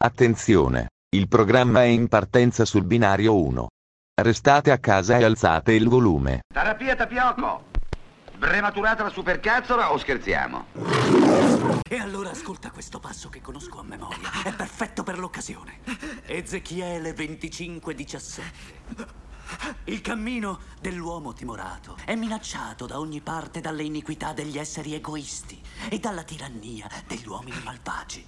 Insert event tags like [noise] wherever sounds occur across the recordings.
Attenzione! Il programma è in partenza sul binario 1. Restate a casa e alzate il volume. Terapia tapioco! Prematurata la supercazzola o scherziamo? E allora ascolta questo passo che conosco a memoria. È perfetto per l'occasione. Ezechiele 25:17. Il cammino dell'uomo timorato è minacciato da ogni parte dalle iniquità degli esseri egoisti e dalla tirannia degli uomini malvagi.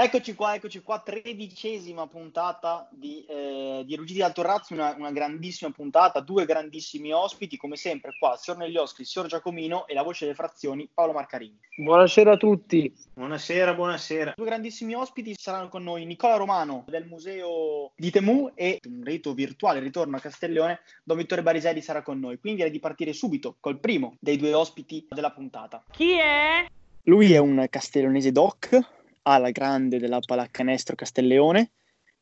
Eccoci qua, eccoci qua, tredicesima puntata di, eh, di Ruggiti al Torrazzo, una, una, grandissima puntata, due grandissimi ospiti, come sempre qua, Signor Neglioschi, Signor Giacomino e la voce delle frazioni, Paolo Marcarini. Buonasera a tutti. Buonasera, buonasera. Due grandissimi ospiti saranno con noi Nicola Romano del Museo di Temu e un rito virtuale, ritorno a Castellone, Don Vittore Bariselli sarà con noi. Quindi direi di partire subito col primo dei due ospiti della puntata. Chi è? Lui è un castellonese doc, alla grande della pallacanestro Castelleone,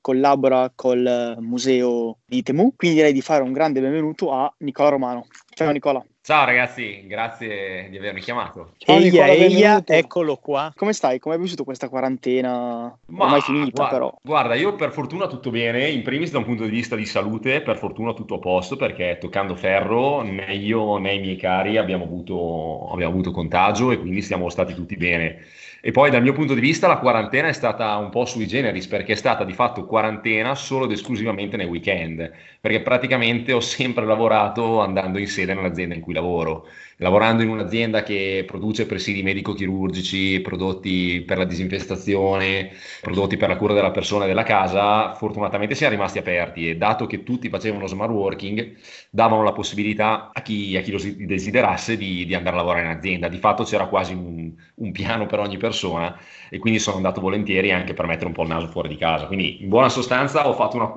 collabora col Museo di Temu, quindi direi di fare un grande benvenuto a Nicola Romano. Ciao Nicola. Ciao ragazzi, grazie di avermi chiamato. Ciao Nicola, eia, eccolo qua. Come stai? Come hai vissuto questa quarantena? Ma, Ormai finita guarda, però. Guarda, io per fortuna tutto bene, in primis da un punto di vista di salute, per fortuna tutto a posto perché toccando ferro né io né i miei cari abbiamo avuto, abbiamo avuto contagio e quindi siamo stati tutti bene. E poi dal mio punto di vista la quarantena è stata un po' sui generis perché è stata di fatto quarantena solo ed esclusivamente nei weekend, perché praticamente ho sempre lavorato andando in sede nell'azienda in cui lavoro lavorando in un'azienda che produce presidi medico-chirurgici, prodotti per la disinfestazione, prodotti per la cura della persona e della casa, fortunatamente siamo rimasti aperti e dato che tutti facevano smart working, davano la possibilità a chi, a chi lo desiderasse di, di, andare a lavorare in azienda. Di fatto c'era quasi un, un piano per ogni persona e quindi sono andato volentieri anche per mettere un po' il naso fuori di casa. Quindi in buona sostanza ho fatto una,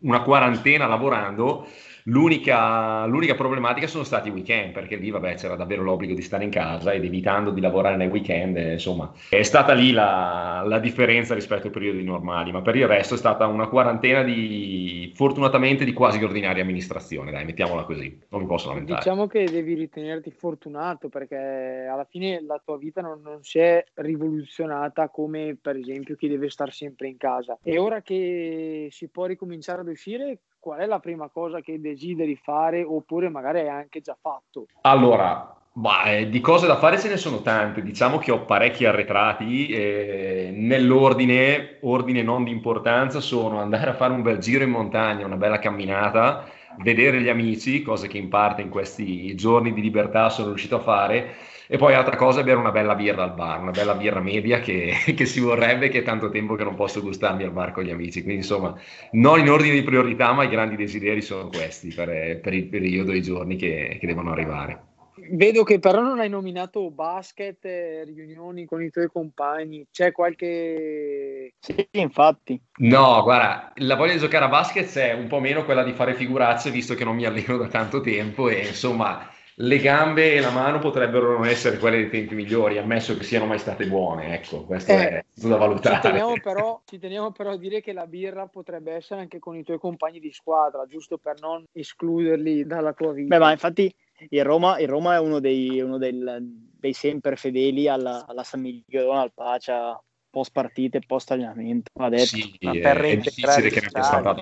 una quarantena lavorando L'unica, l'unica, problematica sono stati i weekend, perché lì vabbè, c'era davvero l'obbligo di stare in casa ed evitando di lavorare nei weekend, eh, insomma, è stata lì la, la, differenza rispetto ai periodi normali, ma per il resto è stata una quarantena di, fortunatamente, di quasi ordinaria amministrazione, dai, mettiamola così, non mi posso lamentare. Diciamo che devi ritenerti fortunato, perché alla fine la tua vita non, non si è rivoluzionata come per esempio chi deve stare sempre in casa. E ora che si può ricominciare ad uscire, qual è la prima cosa che desideri fare oppure magari hai anche già fatto? Allora, bah, eh, di cose da fare ce ne sono tante, diciamo che ho parecchi arretrati, eh, nell'ordine, ordine non di importanza, sono andare a fare un bel giro in montagna, una bella camminata, vedere gli amici, cose che in parte in questi giorni di libertà sono riuscito a fare, e poi altra cosa è bere una bella birra al bar, una bella birra media che, [laughs] che, si vorrebbe, che è tanto tempo che non posso gustarmi al bar con gli amici. Quindi insomma, non in ordine di priorità, ma i grandi desideri sono questi per, per il periodo e i giorni che, che devono arrivare. Vedo che però non hai nominato basket, riunioni con i tuoi compagni, c'è qualche... Sì, infatti. No, guarda, la voglia di giocare a basket è un po' meno quella di fare figuracce, visto che non mi alleno da tanto tempo e insomma le gambe e la mano potrebbero non essere quelle dei tempi migliori, ammesso che siano mai state buone, ecco, questo eh, è da valutare. Ci teniamo, però, ci teniamo, però, a dire che la birra potrebbe essere anche con i tuoi compagni di squadra, giusto per non escluderli dalla tua vita. Beh, ma infatti il Roma, il Roma è uno, dei, uno del, dei, sempre fedeli alla, alla San Miguelone, al Pacia, post partite, post allenamento. Ha detto, sì, per è, è difficile che sia stata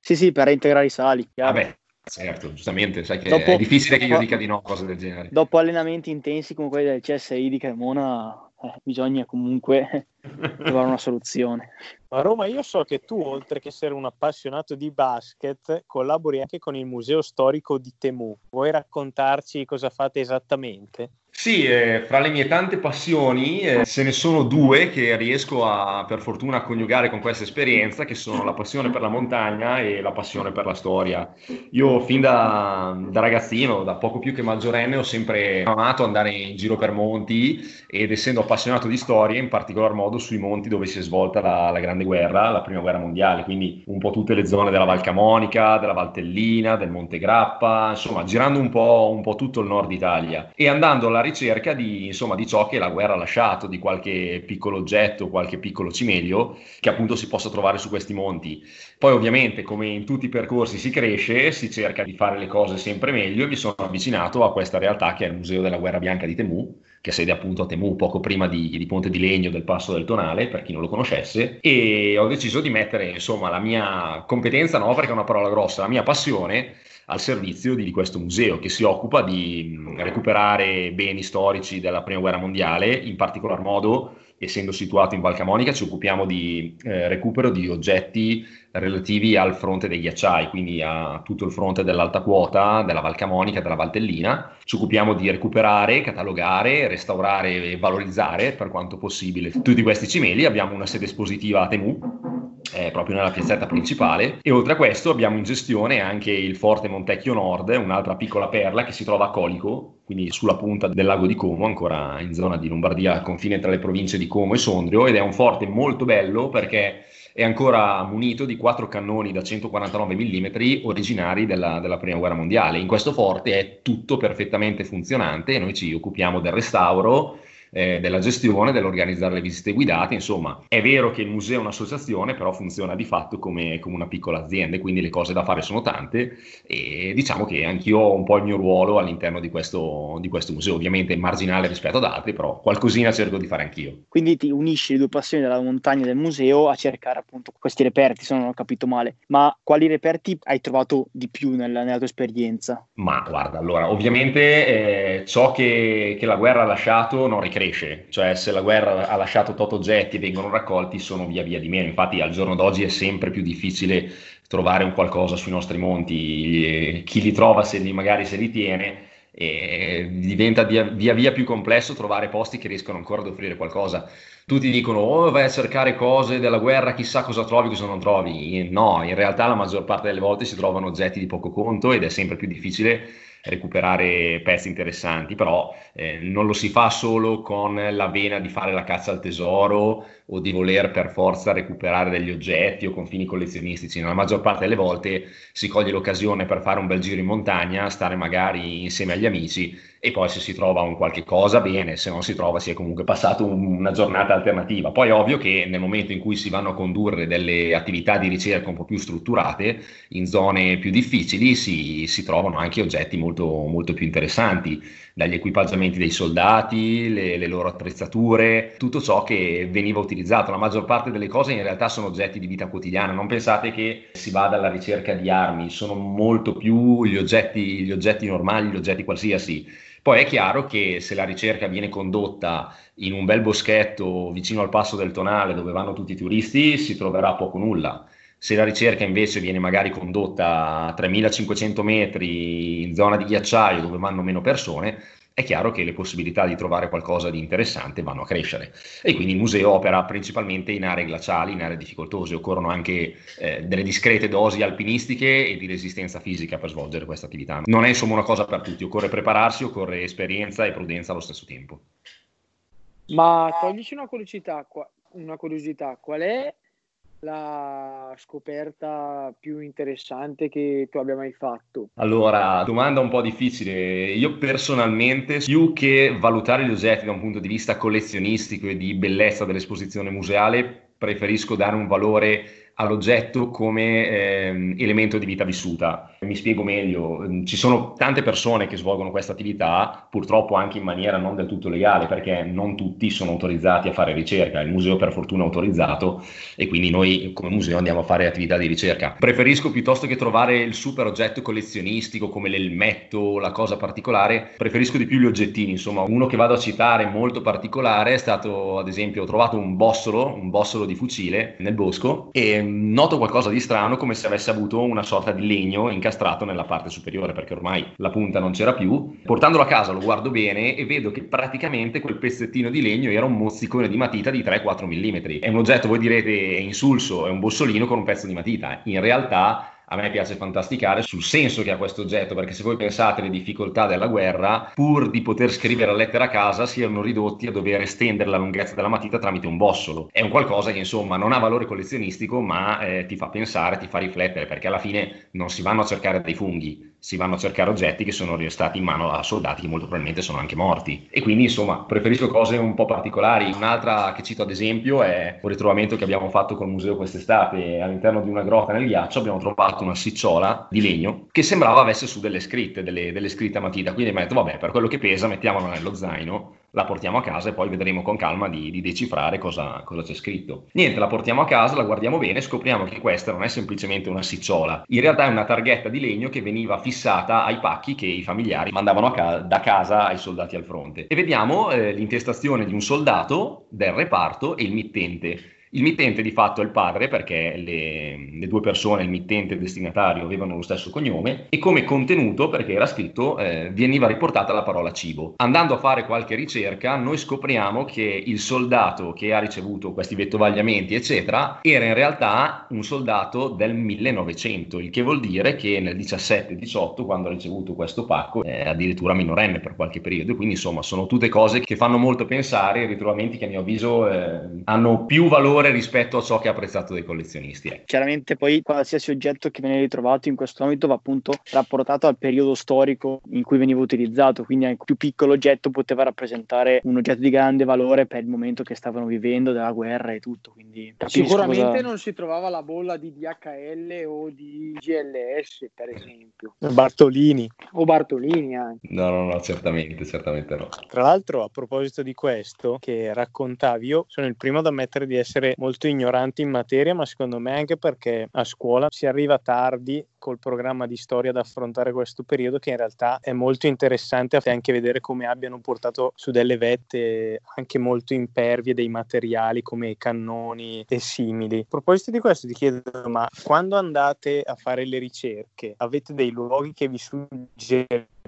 Sì, sì, per reintegrare i sali. Chiaro. Vabbè, Certo, giustamente, sai che dopo, è difficile che io dica di no cose del genere. Dopo allenamenti intensi come quelli del CSI di Cremona, eh, bisogna comunque [laughs] trovare una soluzione. Ma Roma, io so che tu, oltre che essere un appassionato di basket, collabori anche con il Museo Storico di Temu. Vuoi raccontarci cosa fate esattamente? Sì, eh, fra le mie tante passioni eh, ce ne sono due che riesco a, per fortuna a coniugare con questa esperienza, che sono la passione per la montagna e la passione per la storia. Io fin da, da ragazzino, da poco più che maggiorenne, ho sempre amato andare in giro per monti ed essendo appassionato di storia, in particolar modo sui monti dove si è svolta la, la Grande Guerra, la Prima Guerra Mondiale, quindi un po' tutte le zone della Val Camonica, della Valtellina, del Monte Grappa, insomma girando un po', un po tutto il nord Italia e andando alla ricerca di, insomma, di ciò che la guerra ha lasciato, di qualche piccolo oggetto, qualche piccolo cimelio che appunto si possa trovare su questi monti. Poi ovviamente come in tutti i percorsi si cresce, si cerca di fare le cose sempre meglio e mi sono avvicinato a questa realtà che è il Museo della Guerra Bianca di Temu, che sede appunto a Temu, poco prima di, di Ponte di Legno del Passo del Tonale, per chi non lo conoscesse, e ho deciso di mettere insomma la mia competenza, no perché è una parola grossa, la mia passione al servizio di, questo museo che si occupa di recuperare beni storici della Prima Guerra Mondiale, in particolar modo essendo situato in Val Camonica ci occupiamo di eh, recupero di oggetti relativi al fronte dei ghiacciai, quindi a tutto il fronte dell'alta quota, della Val Camonica, della Valtellina. Ci occupiamo di recuperare, catalogare, restaurare e valorizzare per quanto possibile tutti questi cimeli. Abbiamo una sede espositiva a Temu, eh, proprio nella piazzetta principale. E oltre a questo abbiamo in gestione anche il Forte Montecchio Nord, un'altra piccola perla che si trova a Colico, quindi sulla punta del lago di Como, ancora in zona di Lombardia, al confine tra le province di Como e Sondrio, ed è un forte molto bello perché è ancora munito di quattro cannoni da 149 mm originari della, della, prima guerra mondiale. In questo forte è tutto perfettamente funzionante e noi ci occupiamo del restauro eh, della gestione, dell'organizzare le visite guidate, insomma è vero che il museo è un'associazione, però funziona di fatto come, come una piccola azienda e quindi le cose da fare sono tante e diciamo che anch'io ho un po' il mio ruolo all'interno di questo, di questo museo, ovviamente marginale rispetto ad altri, però qualcosina cerco di fare anch'io. Quindi ti unisci le due passioni della montagna e del museo a cercare appunto questi reperti, se non ho capito male, ma quali reperti hai trovato di più nella, nella tua esperienza? Ma guarda, allora ovviamente eh, ciò che, che la guerra ha lasciato non ricrea cresce, cioè se la guerra ha lasciato tot oggetti e vengono raccolti sono via via di meno, infatti al giorno d'oggi è sempre più difficile trovare un qualcosa sui nostri monti, chi li trova se li, magari se li tiene e diventa via, via via più complesso trovare posti che riescono ancora ad offrire qualcosa. Tutti dicono, oh vai a cercare cose della guerra, chissà cosa trovi, cosa non trovi. No, in realtà la maggior parte delle volte si trovano oggetti di poco conto ed è sempre più difficile recuperare pezzi interessanti, però eh, non lo si fa solo con la vena di fare la caccia al tesoro o di voler per forza recuperare degli oggetti o con fini collezionistici. Nella maggior parte delle volte si coglie l'occasione per fare un bel giro in montagna, stare magari insieme agli amici e poi se si trova un qualche cosa bene, se non si trova si è comunque passato un, una giornata alternativa. Poi è ovvio che nel momento in cui si vanno a condurre delle attività di ricerca un po' più strutturate, in zone più difficili, si, si trovano anche oggetti molto, molto più interessanti, dagli equipaggiamenti dei soldati, le, le loro attrezzature, tutto ciò che veniva utilizzato. La maggior parte delle cose in realtà sono oggetti di vita quotidiana, non pensate che si vada alla ricerca di armi, sono molto più gli oggetti, gli oggetti normali, gli oggetti qualsiasi poi è chiaro che se la ricerca viene condotta in un bel boschetto vicino al passo del Tonale dove vanno tutti i turisti, si troverà poco nulla. Se la ricerca invece viene magari condotta a 3500 metri in zona di ghiacciaio dove vanno meno persone, è chiaro che le possibilità di trovare qualcosa di interessante vanno a crescere e quindi il museo opera principalmente in aree glaciali, in aree difficoltose, occorrono anche eh, delle discrete dosi alpinistiche e di resistenza fisica per svolgere questa attività. Non è insomma una cosa per tutti, occorre prepararsi, occorre esperienza e prudenza allo stesso tempo. Ma toglici una curiosità, una curiosità, qual è la scoperta più interessante che tu abbia mai fatto? Allora, domanda un po' difficile. Io personalmente, più che valutare gli oggetti da un punto di vista collezionistico e di bellezza dell'esposizione museale, preferisco dare un valore all'oggetto come eh, elemento di vita vissuta. Mi spiego meglio, ci sono tante persone che svolgono questa attività, purtroppo anche in maniera non del tutto legale, perché non tutti sono autorizzati a fare ricerca, il museo per fortuna è autorizzato e quindi noi come museo andiamo a fare attività di ricerca. Preferisco piuttosto che trovare il super oggetto collezionistico come l'elmetto, la cosa particolare, preferisco di più gli oggettini, insomma uno che vado a citare molto particolare è stato ad esempio ho trovato un bossolo, un bossolo di fucile nel bosco e noto qualcosa di strano come se avesse avuto una sorta di legno incastrato nella parte superiore perché ormai la punta non c'era più. Portandolo a casa lo guardo bene e vedo che praticamente quel pezzettino di legno era un mozzicone di matita di 3-4 mm. È un oggetto, voi direte, è insulso, è un bossolino con un pezzo di matita. In realtà a me piace fantasticare sul senso che ha questo oggetto, perché se voi pensate alle difficoltà della guerra, pur di poter scrivere la lettera a casa, si erano ridotti a dover estendere la lunghezza della matita tramite un bossolo. È un qualcosa che insomma non ha valore collezionistico, ma eh, ti fa pensare, ti fa riflettere, perché alla fine non si vanno a cercare dei funghi, si vanno a cercare oggetti che sono restati in mano a soldati che molto probabilmente sono anche morti. E quindi, insomma, preferisco cose un po' particolari. Un'altra che cito ad esempio è un ritrovamento che abbiamo fatto col museo quest'estate. All'interno di una grotta nel ghiaccio abbiamo trovato una sicciola di legno che sembrava avesse su delle scritte, delle, delle scritte a matita. Quindi mi ha detto, vabbè, per quello che pesa mettiamola nello zaino la portiamo a casa e poi vedremo con calma di, di decifrare cosa, cosa, c'è scritto. Niente, la portiamo a casa, la guardiamo bene e scopriamo che questa non è semplicemente una sicciola, in realtà è una targhetta di legno che veniva fissata ai pacchi che i familiari mandavano ca- da casa ai soldati al fronte. E vediamo eh, l'intestazione di un soldato del reparto e il mittente. Il mittente di fatto è il padre perché le, le, due persone, il mittente e il destinatario, avevano lo stesso cognome e come contenuto perché era scritto eh, veniva riportata la parola cibo. Andando a fare qualche ricerca noi scopriamo che il soldato che ha ricevuto questi vettovagliamenti eccetera era in realtà un soldato del 1900, il che vuol dire che nel 17-18 quando ha ricevuto questo pacco è addirittura minorenne per qualche periodo quindi insomma sono tutte cose che fanno molto pensare, ritrovamenti che a mio avviso eh, hanno più valore valore rispetto a ciò che ha apprezzato dei collezionisti. Eh. Chiaramente poi qualsiasi oggetto che viene ritrovato in questo ambito va appunto rapportato al periodo storico in cui veniva utilizzato, quindi anche più piccolo oggetto poteva rappresentare un oggetto di grande valore per il momento che stavano vivendo, della guerra e tutto. Quindi Sicuramente cosa... non si trovava la bolla di DHL o di GLS, per esempio. Bartolini. O Bartolini anche. No, no, no, certamente, certamente no. Tra l'altro, a proposito di questo che raccontavi, io sono il primo ad ammettere di essere molto ignoranti in materia, ma secondo me anche perché a scuola si arriva tardi col programma di storia ad affrontare questo periodo che in realtà è molto interessante anche vedere come abbiano portato su delle vette anche molto impervie dei materiali come cannoni e simili. A proposito di questo ti chiedo, ma quando andate a fare le ricerche avete dei luoghi che vi suggeriscono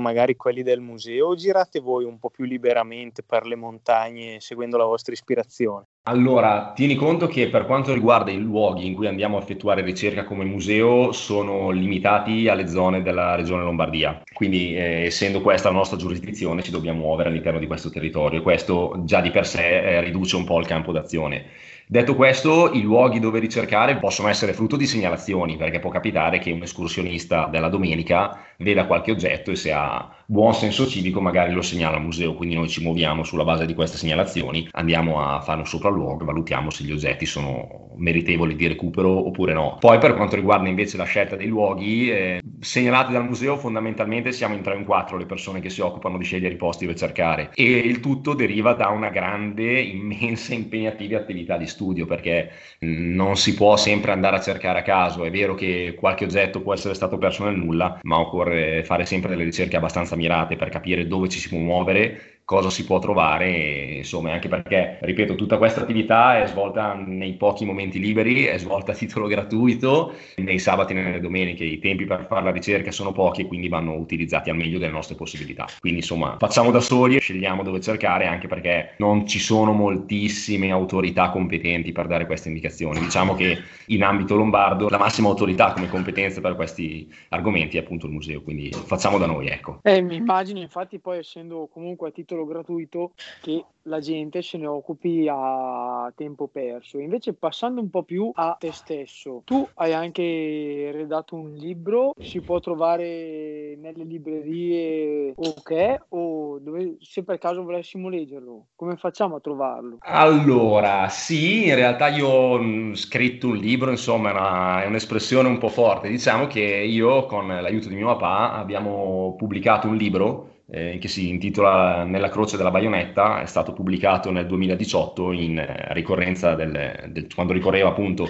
magari quelli del museo o girate voi un po' più liberamente per le montagne seguendo la vostra ispirazione? Allora, tieni conto che per quanto riguarda i luoghi in cui andiamo a effettuare ricerca come museo, sono limitati alle zone della regione Lombardia. Quindi, eh, essendo questa la nostra giurisdizione, ci dobbiamo muovere all'interno di questo territorio e questo già di per sé eh, riduce un po' il campo d'azione. Detto questo, i luoghi dove ricercare possono essere frutto di segnalazioni, perché può capitare che un escursionista della domenica veda qualche oggetto e se ha buon senso civico magari lo segnala al museo, quindi noi ci muoviamo sulla base di queste segnalazioni, andiamo a fare un sopralluogo e valutiamo se gli oggetti sono meritevoli di recupero oppure no. Poi per quanto riguarda invece la scelta dei luoghi, eh, segnalati dal museo fondamentalmente siamo in 3 o in 4 le persone che si occupano di scegliere i posti dove cercare. E il tutto deriva da una grande, immensa, impegnativa attività di studio perché non si può sempre andare a cercare a caso, è vero che qualche oggetto può essere stato perso nel nulla, ma occorre fare sempre delle ricerche abbastanza mirate per capire dove ci si può muovere cosa si può trovare, insomma, anche perché, ripeto, tutta questa attività è svolta nei pochi momenti liberi, è svolta a titolo gratuito, nei sabati e nelle domeniche i tempi per fare la ricerca sono pochi e quindi vanno utilizzati al meglio delle nostre possibilità. Quindi, insomma, facciamo da soli scegliamo dove cercare, anche perché non ci sono moltissime autorità competenti per dare queste indicazioni. Diciamo che in ambito lombardo la massima autorità come competenza per questi argomenti è appunto il museo, quindi facciamo da noi, ecco. Eh, mi immagino, infatti, poi essendo comunque a titolo titolo gratuito che la gente se ne occupi a tempo perso. Invece passando un po' più a te stesso, tu hai anche redatto un libro, si può trovare nelle librerie o che o dove, se per caso volessimo leggerlo, come facciamo a trovarlo? Allora, sì, in realtà io ho scritto un libro, insomma una, è un'espressione un po' forte, diciamo che io con l'aiuto di mio papà abbiamo pubblicato un libro eh, che si intitola Nella croce della baionetta, è stato pubblicato nel 2018 in eh, ricorrenza del, del, quando ricorreva appunto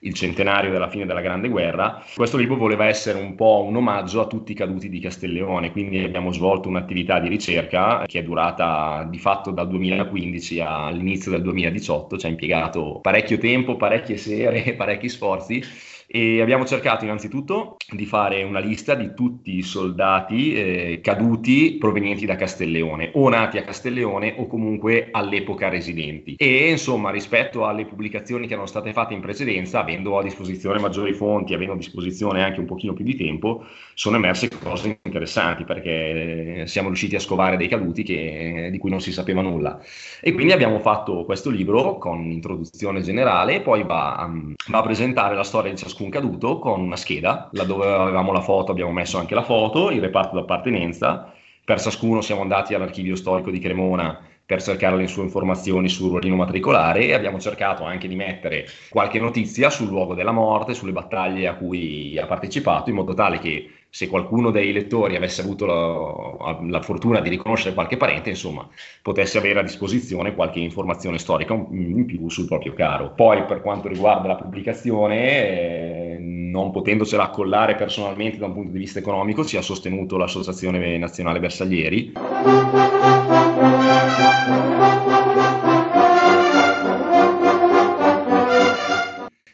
il centenario della fine della Grande Guerra. Questo libro voleva essere un po' un omaggio a tutti i caduti di Castelleone, quindi abbiamo svolto un'attività di ricerca che è durata di fatto dal 2015 all'inizio del 2018, ci ha impiegato parecchio tempo, parecchie sere parecchi sforzi e abbiamo cercato innanzitutto di fare una lista di tutti i soldati eh, caduti provenienti da Castelleone, o nati a Castelleone o comunque all'epoca residenti. E insomma, rispetto alle pubblicazioni che erano state fatte in precedenza, avendo a disposizione maggiori fonti, avendo a disposizione anche un pochino più di tempo, sono emerse cose interessanti perché eh, siamo riusciti a scovare dei caduti che, di cui non si sapeva nulla. E quindi abbiamo fatto questo libro con un'introduzione generale e poi va, va a presentare la storia di ciascuno ciascun caduto con una scheda, laddove avevamo la foto abbiamo messo anche la foto, il reparto d'appartenenza, per ciascuno siamo andati all'archivio storico di Cremona per cercare le sue informazioni sul ruolino matricolare e abbiamo cercato anche di mettere qualche notizia sul luogo della morte, sulle battaglie a cui ha partecipato, in modo tale che se qualcuno dei lettori avesse avuto la, la, fortuna di riconoscere qualche parente, insomma, potesse avere a disposizione qualche informazione storica in più sul proprio caro. Poi per quanto riguarda la pubblicazione, eh, non potendocela accollare personalmente da un punto di vista economico, ci ha sostenuto l'Associazione Nazionale Bersaglieri.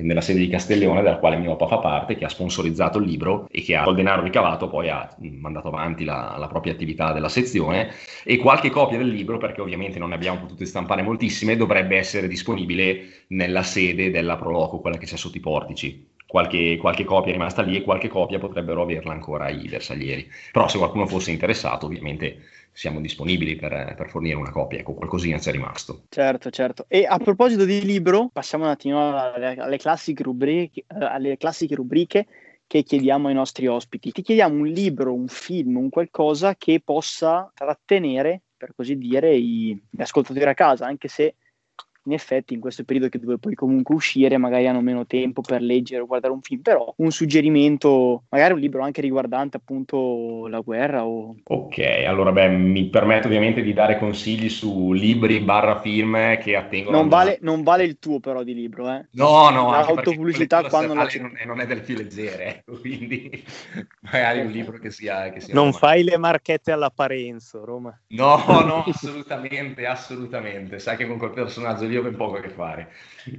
Nella sede di Castellone, della quale mio papà fa parte, che ha sponsorizzato il libro e che ha, col denaro ricavato poi ha mandato avanti la, la, propria attività della sezione e qualche copia del libro, perché ovviamente non ne abbiamo potute stampare moltissime, dovrebbe essere disponibile nella sede della Proloco, quella che c'è sotto i portici. Qualche, qualche, copia è rimasta lì e qualche copia potrebbero averla ancora i bersaglieri. Però se qualcuno fosse interessato, ovviamente siamo disponibili per, per, fornire una copia, ecco, qualcosina c'è rimasto. Certo, certo. E a proposito di libro, passiamo un attimo alle, alle, classiche, rubriche, alle classiche rubriche che chiediamo ai nostri ospiti. Ti chiediamo un libro, un film, un qualcosa che possa trattenere, per così dire, gli ascoltatori a casa, anche se in effetti in questo periodo che dove puoi comunque uscire magari hanno meno tempo per leggere o guardare un film, però un suggerimento, magari un libro anche riguardante appunto la guerra o... Ok, allora beh, mi permetto ovviamente di dare consigli su libri barra film che attengono... Non vale, non vale il tuo però di libro, eh? No, no, l'autopubblicità quando la... Non, non è del più leggero, ecco, quindi [laughs] magari un libro che sia... Che sia non Roma. fai le marchette all'apparenzo, Roma. No, [laughs] no, assolutamente, assolutamente. Sai che con quel personaggio lì ho ben poco a che fare.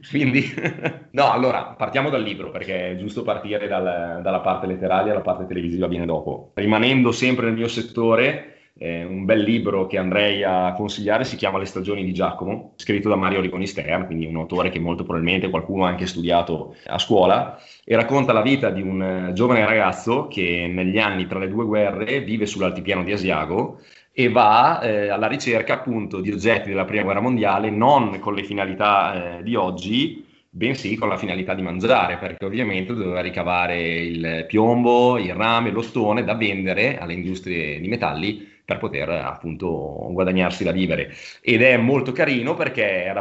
Quindi, [laughs] no, allora, partiamo dal libro, perché è giusto partire dal, dalla parte letteraria, la parte televisiva viene dopo. Rimanendo sempre nel mio settore, eh, un bel libro che andrei a consigliare si chiama Le stagioni di Giacomo, scritto da Mario Rigoni Stern, quindi un autore che molto probabilmente qualcuno ha anche studiato a scuola, e racconta la vita di un eh, giovane ragazzo che negli anni tra le due guerre vive sull'altipiano di Asiago e va eh, alla ricerca appunto di oggetti della prima guerra mondiale non con le finalità eh, di oggi, bensì con la finalità di mangiare, perché ovviamente doveva ricavare il piombo, il rame, lo stone da vendere alle industrie di metalli per poter appunto guadagnarsi da vivere. Ed è molto carino perché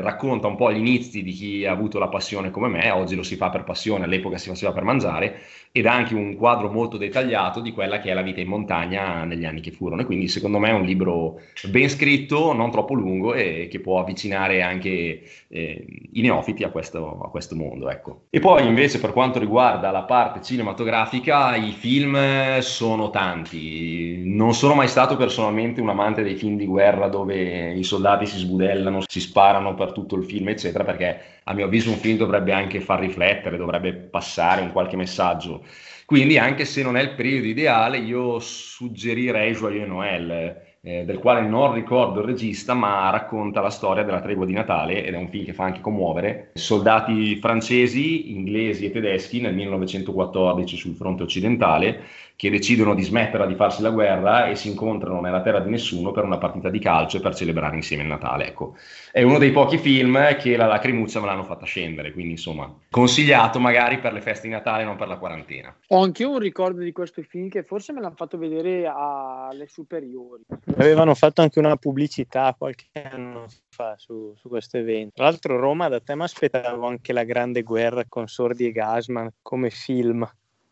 racconta un po' gli inizi di chi ha avuto la passione come me, oggi lo si fa per passione, all'epoca si faceva per mangiare, ed ha anche un quadro molto dettagliato di quella che è la vita in montagna negli anni che furono. E quindi secondo me è un libro ben scritto, non troppo lungo e che può avvicinare anche eh, i neofiti a questo, a questo mondo. Ecco. E poi invece per quanto riguarda la parte cinematografica, i film sono tanti. Non sono mai stato personalmente un amante dei film di guerra dove i soldati si sbudellano, si sparano per tutto il film, eccetera, perché a mio avviso un film dovrebbe anche far riflettere, dovrebbe passare un qualche messaggio. Quindi anche se non è il periodo ideale, io suggerirei Joyeux Noël, eh, del quale non ricordo il regista, ma racconta la storia della tregua di Natale ed è un film che fa anche commuovere. Soldati francesi, inglesi e tedeschi nel 1914 sul fronte occidentale che decidono di smetterla di farsi la guerra e si incontrano nella terra di nessuno per una partita di calcio e per celebrare insieme il Natale. Ecco, è uno dei pochi film che la lacrimuccia me l'hanno fatta scendere, quindi insomma, consigliato magari per le feste di Natale, non per la quarantena. Ho anche io un ricordo di questo film che forse me l'hanno fatto vedere alle superiori. Avevano fatto anche una pubblicità qualche anno fa su, su questo evento. Tra l'altro Roma da te mi aspettavo anche la grande guerra con Sordi e Gasman come film.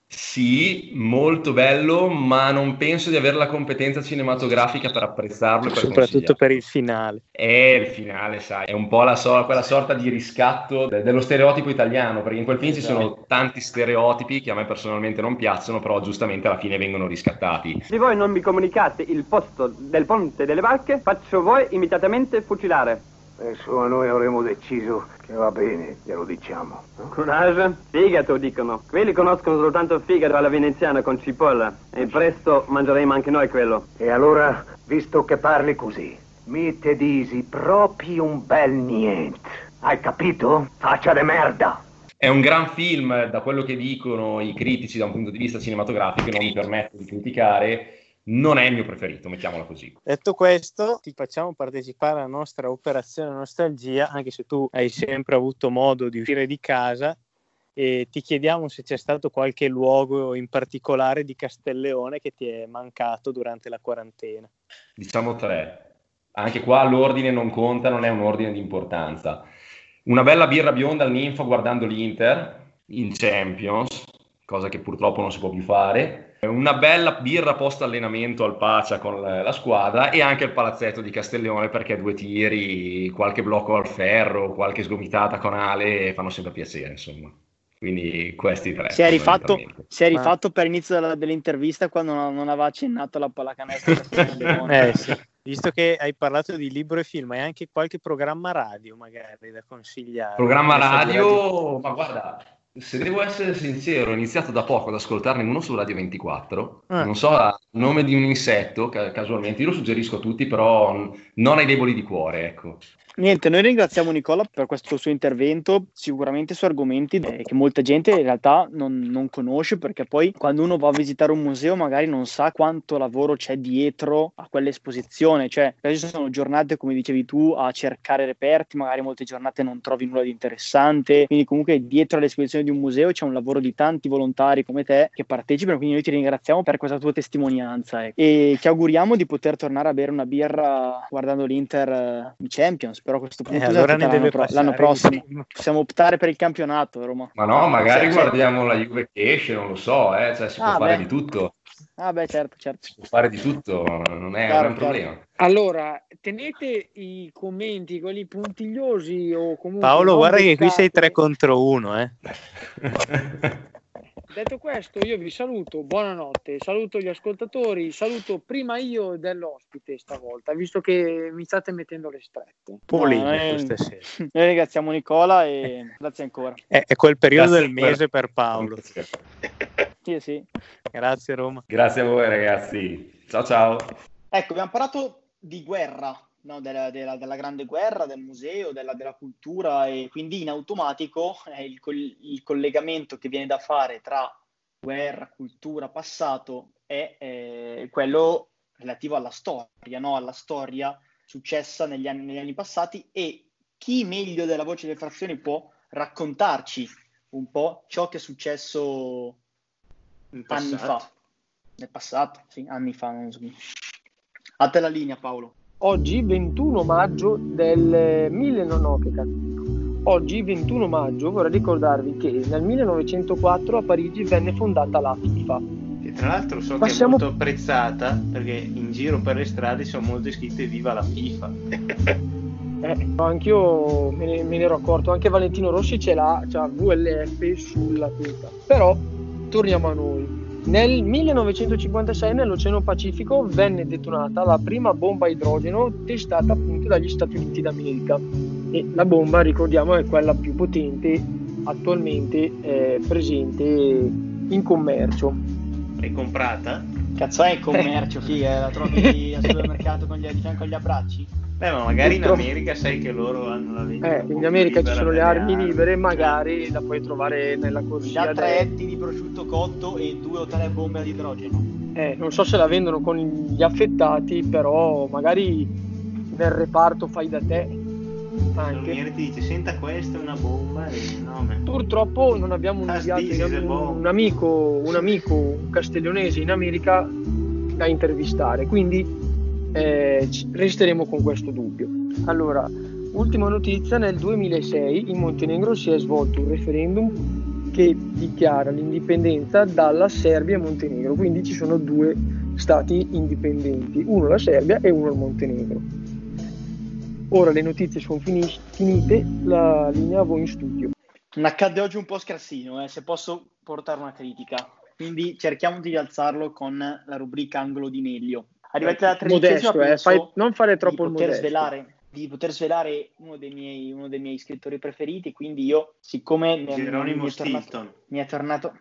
Sì, molto bello, ma non penso di avere la competenza cinematografica per apprezzarlo. Per Soprattutto per il finale. È il finale, sai, è un po' so- quella sorta di riscatto de- dello stereotipo italiano, perché in quel film esatto. ci sono esatto. tanti stereotipi che a me personalmente non piacciono, però giustamente alla fine vengono riscattati. Se voi non mi comunicate il posto del ponte delle barche, faccio voi immediatamente fucilare. Insomma, noi avremmo deciso che va bene, glielo diciamo. No? Coraggio? Figato, dicono. Quelli conoscono soltanto figato alla veneziana con cipolla. E presto mangeremo anche noi quello. E allora, visto che parli così, mi te disi proprio un bel niente. Hai capito? Faccia de merda! È un gran film, da quello che dicono i critici da un punto di vista cinematografico, non mi permetto di criticare non è il mio preferito, mettiamola così. Detto questo, ti facciamo partecipare alla nostra operazione nostalgia, anche se tu hai sempre avuto modo di uscire di casa e ti chiediamo se c'è stato qualche luogo in particolare di Castelleone che ti è mancato durante la quarantena. Diciamo tre. Anche qua l'ordine non conta, non è un ordine di importanza. Una bella birra bionda al Ninfa guardando l'Inter in Champions, cosa che purtroppo non si può più fare. Una bella birra post allenamento al Pacia con la, la squadra e anche il palazzetto di Castellone perché due tiri, qualche blocco al ferro, qualche sgomitata con Ale fanno sempre piacere, insomma. Quindi questi tre. Si è rifatto, si è rifatto per inizio della, dell'intervista quando non, non, aveva accennato la pallacanestro. [laughs] eh, sì. Visto che hai parlato di libro e film, hai anche qualche programma radio magari da consigliare? Programma radio, ma guarda, se devo essere sincero, ho iniziato da poco ad ascoltarne uno su Radio 24. Ah. Non so nome di un insetto, casualmente. Io lo suggerisco a tutti, però non ai deboli di cuore, ecco. Niente, noi ringraziamo Nicola per questo suo intervento, sicuramente su argomenti che molta gente in realtà non, non, conosce, perché poi quando uno va a visitare un museo magari non sa quanto lavoro c'è dietro a quell'esposizione, cioè ci sono giornate, come dicevi tu, a cercare reperti, magari molte giornate non trovi nulla di interessante, quindi comunque dietro all'esposizione di un museo c'è un lavoro di tanti volontari come te che partecipano, quindi noi ti ringraziamo per questa tua testimonianza eh. e ti auguriamo di poter tornare a bere una birra guardando l'Inter eh, in Champions però a questo punto eh, allora ne deve l'anno, l'anno prossimo possiamo optare per il campionato Roma. Ma no, magari sì, guardiamo la Juve che esce, non lo so, eh? cioè, si ah, può beh. fare di tutto. Ah beh, certo, certo. Si può fare di tutto, non è, chiaro, un problema. Allora, tenete i commenti, quelli puntigliosi o comunque... Paolo, guarda che qui sei tre contro uno, eh. [laughs] Detto questo, io vi saluto, buonanotte, saluto gli ascoltatori, saluto prima io dell'ospite stavolta, visto che mi state mettendo le strette. Pulite no, noi, [laughs] noi ringraziamo Nicola e grazie ancora. È, è quel periodo grazie del mese per, per Paolo. Sì, sì. Grazie Roma. Grazie a voi ragazzi. Ciao ciao. Ecco, abbiamo parlato di guerra, no, della, della, della, grande guerra, del museo, della, della, cultura e quindi in automatico eh, il, il, collegamento che viene da fare tra guerra, cultura, passato è eh, quello relativo alla storia, no? alla storia successa negli anni, negli anni passati e chi meglio della voce delle frazioni può raccontarci un po' ciò che è successo anni fa. Nel passato, sì, anni fa. Non so. A te la linea, Paolo oggi 21 maggio del 19... No, che cazzo. Oggi 21 maggio vorrei ricordarvi che nel 1904 a Parigi venne fondata la FIFA. Che tra l'altro so Ma che è molto apprezzata perché in giro per le strade sono molte scritte viva la FIFA. [laughs] eh, anch'io me ne, me ne, ero accorto, anche Valentino Rossi ce l'ha, c'ha VLF sulla tuta. Però torniamo a noi. Nel 1956 nell'Oceano Pacifico venne detonata la prima bomba a idrogeno testata appunto dagli Stati Uniti d'America e la bomba, ricordiamo, è quella più potente attualmente eh, presente in commercio. È comprata? Cazzo è in commercio, figa, la trovi [laughs] al supermercato con gli, con gli abbracci? Beh, ma magari in America sai che loro hanno la vendita. Eh, in America ci sono le armi libere, magari la puoi trovare nella corsia. Già tre etti di prosciutto cotto e due o tre bombe ad idrogeno. Eh, non so se la vendono con gli affettati, però magari nel reparto fai da te. Anche. Il ti dice senta questa è una bomba e nome. Purtroppo non abbiamo un, un, un, amico, un amico castiglionese in America da intervistare, quindi eh, resteremo con questo dubbio. Allora, ultima notizia, nel 2006 in Montenegro si è svolto un referendum che dichiara l'indipendenza dalla Serbia e Montenegro, quindi ci sono due stati indipendenti, uno la Serbia e uno il Montenegro. Ora le notizie sono finis- finite, la linea a voi in studio. Accadde oggi un po' scarsino, eh, se posso portare una critica, quindi cerchiamo di rialzarlo con la rubrica Angolo di Meglio arrivati alla tredicesima modesto, eh. Fai, non fare troppo di poter svelare di poter svelare uno dei, miei, uno dei miei scrittori preferiti quindi io siccome mi, mi, mi, è tornato, mi è tornato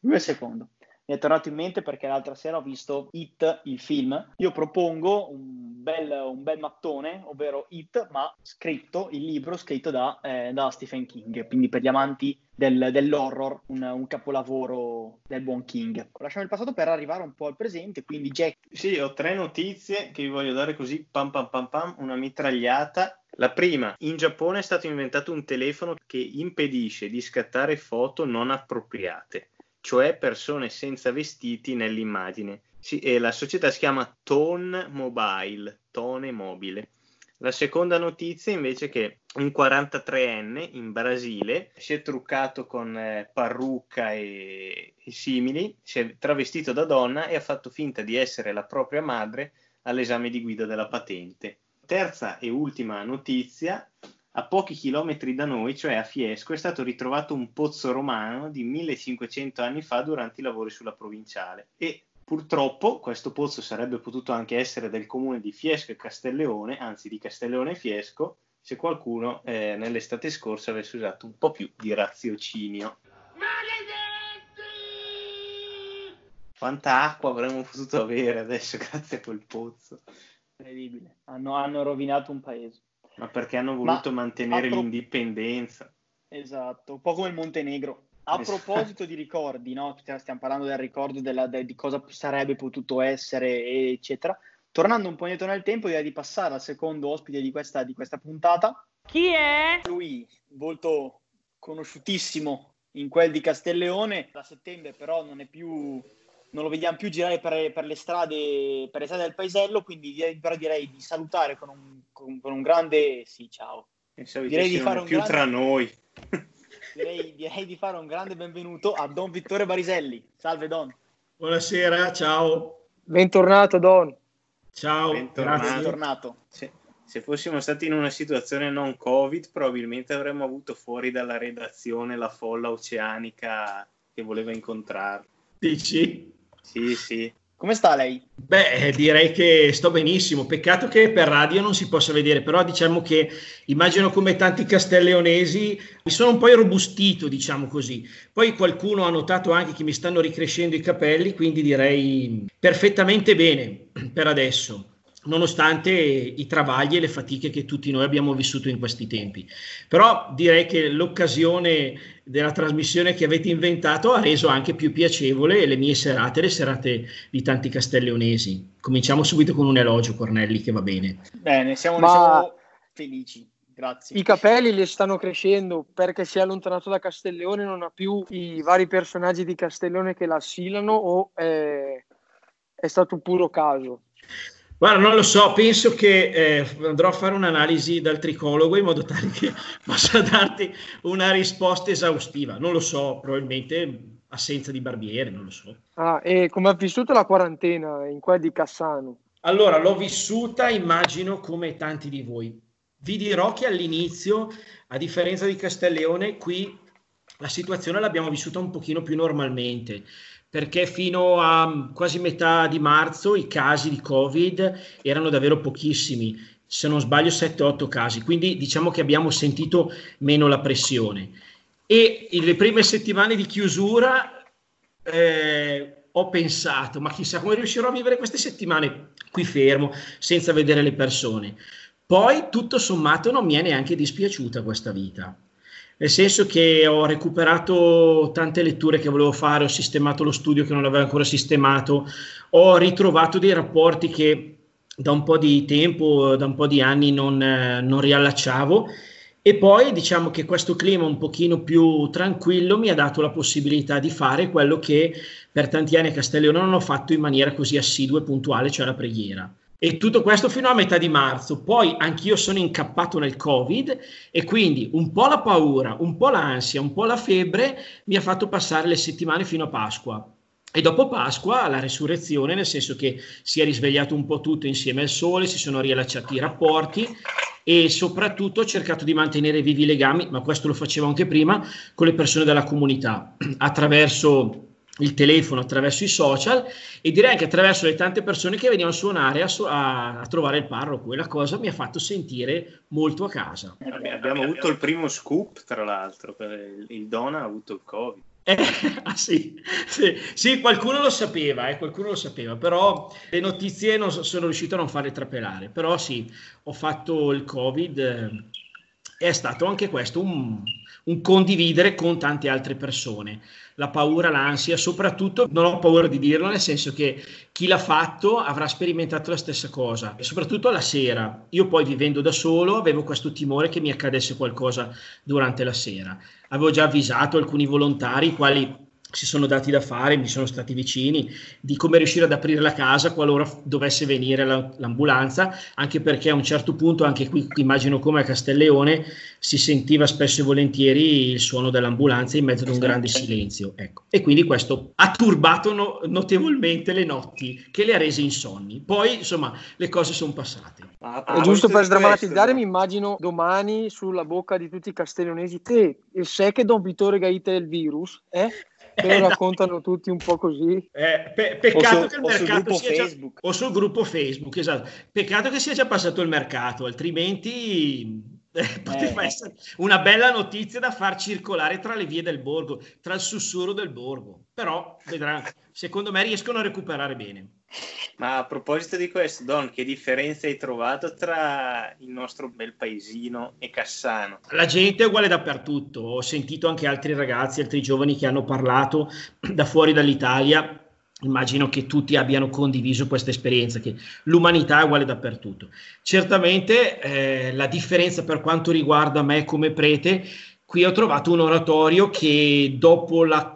due secondi mi è tornato in mente perché l'altra sera ho visto It, il film. Io propongo un bel, un bel mattone, ovvero It, ma scritto, il libro scritto da, eh, da Stephen King, quindi per gli amanti del, dell'horror, un, un, capolavoro del buon King. Lasciamo il passato per arrivare un po' al presente, quindi Jack. Sì, ho tre notizie che vi voglio dare così, pam pam pam pam, una mitragliata. La prima, in Giappone è stato inventato un telefono che impedisce di scattare foto non appropriate cioè persone senza vestiti nell'immagine. Sì, la società si chiama Tone Mobile, Tone Mobile. La seconda notizia invece è che un 43enne in Brasile si è truccato con eh, parrucca e, e simili, si è travestito da donna e ha fatto finta di essere la propria madre all'esame di guida della patente. Terza e ultima notizia, a pochi chilometri da noi, cioè a Fiesco, è stato ritrovato un pozzo romano di 1500 anni fa durante i lavori sulla provinciale e purtroppo questo pozzo sarebbe potuto anche essere del comune di Fiesco e Castelleone, anzi di Castelleone e Fiesco, se qualcuno eh, nell'estate scorsa avesse usato un po' più di raziocinio. Quanta acqua avremmo potuto avere adesso [laughs] grazie a quel pozzo? Incredibile. Hanno, hanno rovinato un paese. Ma perché hanno voluto Ma, mantenere pro... l'indipendenza. Esatto, un po' come il Montenegro. A proposito di ricordi, no? stiamo parlando del ricordo della, de, di cosa sarebbe potuto essere, eccetera. Tornando un po' indietro nel tempo, direi di passare al secondo ospite di questa, di questa puntata. Chi è? Lui, volto conosciutissimo in quel di Castelleone. Da settembre però non è più non lo vediamo più girare per, per, le, strade, per le strade del paesello, quindi direi, però direi di salutare con un, con, con un grande sì, ciao. Direi di fare un più grande, tra noi. Direi, direi, di fare un grande benvenuto a Don Vittore Bariselli. Salve Don. Buonasera, ciao. Bentornato Don. Ciao, bentornato. bentornato. Se, se fossimo stati in una situazione non Covid, probabilmente avremmo avuto fuori dalla redazione la folla oceanica che voleva incontrarlo. Dici? Sì, sì. Come sta lei? Beh, direi che sto benissimo. Peccato che per radio non si possa vedere, però diciamo che immagino come tanti castelleonesi mi sono un po' irrobustito, diciamo così. Poi qualcuno ha notato anche che mi stanno ricrescendo i capelli, quindi direi perfettamente bene [clears throat] per adesso nonostante i travagli e le fatiche che tutti noi abbiamo vissuto in questi tempi. Però direi che l'occasione della trasmissione che avete inventato ha reso anche più piacevole le mie serate, le serate di tanti castelleonesi. Cominciamo subito con un elogio, Cornelli, che va bene. Bene, siamo, Ma... siamo felici. Grazie. I capelli le stanno crescendo perché si è allontanato da Castelleone, non ha più i vari personaggi di Castelleone che la assilano o è, è stato puro caso? Guarda, non lo so, penso che eh, andrò a fare un'analisi dal tricologo in modo tale che [laughs] possa darti una risposta esaustiva. Non lo so, probabilmente assenza di barbiere, non lo so. Ah, e come ha vissuto la quarantena in quella di Cassano? Allora, l'ho vissuta, immagino, come tanti di voi. Vi dirò che all'inizio, a differenza di Castelleone, qui la situazione l'abbiamo vissuta un pochino più normalmente perché fino a quasi metà di marzo i casi di Covid erano davvero pochissimi, se non sbaglio 7-8 casi, quindi diciamo che abbiamo sentito meno la pressione. E le prime settimane di chiusura eh, ho pensato, ma chissà come riuscirò a vivere queste settimane qui fermo, senza vedere le persone. Poi tutto sommato non mi è neanche dispiaciuta questa vita nel senso che ho recuperato tante letture che volevo fare, ho sistemato lo studio che non avevo ancora sistemato, ho ritrovato dei rapporti che da un po' di tempo, da un po' di anni non, eh, non riallacciavo e poi diciamo che questo clima un pochino più tranquillo mi ha dato la possibilità di fare quello che per tanti anni a Castellone non ho fatto in maniera così assidua e puntuale, cioè la preghiera. E tutto questo fino a metà di marzo. Poi anch'io sono incappato nel Covid e quindi un po' la paura, un po' l'ansia, un po' la febbre mi ha fatto passare le settimane fino a Pasqua. E dopo Pasqua la resurrezione, nel senso che si è risvegliato un po' tutto insieme al sole, si sono riallacciati i rapporti e soprattutto ho cercato di mantenere vivi i legami, ma questo lo facevo anche prima, con le persone della comunità, attraverso il telefono, attraverso i social e direi anche attraverso le tante persone che venivano a suonare a, su- a, a trovare il parroco e la cosa mi ha fatto sentire molto a casa. Abbiamo avuto il primo scoop, tra l'altro, il Dona ha avuto il Covid. Eh, [laughs] ah, sì, sì, sì, qualcuno lo sapeva, eh, qualcuno lo sapeva, però le notizie non sono riuscito a non farle trapelare, però sì, ho fatto il Covid, eh, è stato anche questo un, un condividere con tante altre persone la paura, l'ansia, soprattutto non ho paura di dirlo, nel senso che chi l'ha fatto avrà sperimentato la stessa cosa, e soprattutto la sera. Io poi vivendo da solo avevo questo timore che mi accadesse qualcosa durante la sera. Avevo già avvisato alcuni volontari, i quali si sono dati da fare, mi sono stati vicini, di come riuscire ad aprire la casa qualora dovesse venire la, l'ambulanza, anche perché a un certo punto, anche qui immagino come a Castelleone, si sentiva spesso e volentieri il suono dell'ambulanza in mezzo ad un grande silenzio. Ecco. E quindi questo ha turbato no, notevolmente le notti, che le ha rese insonni. Poi, insomma, le cose sono passate. Ah, e giusto per sdrammatizzare, mi immagino domani sulla bocca di tutti i castellonesi, te, il sai che Don Vittore Gaita è il virus? Eh? Te lo raccontano tutti un po' così. Eh, pe- peccato su, che il mercato sia Facebook. già o sul gruppo Facebook, esatto. Peccato che sia già passato il mercato, altrimenti eh, [laughs] poteva Eh. essere una bella notizia da far circolare tra le vie del borgo, tra il sussurro del borgo. Però vedrà, secondo me riescono a recuperare bene. Ma a proposito di questo, Don, che differenza hai trovato tra il nostro bel paesino e Cassano? La gente è uguale dappertutto. Ho sentito anche altri ragazzi, altri giovani che hanno parlato [clears throat] da fuori dall'Italia. Immagino che tutti abbiano condiviso questa esperienza, che l'umanità è uguale dappertutto. Certamente eh, la differenza per quanto riguarda me come prete, qui ho trovato un oratorio che dopo la,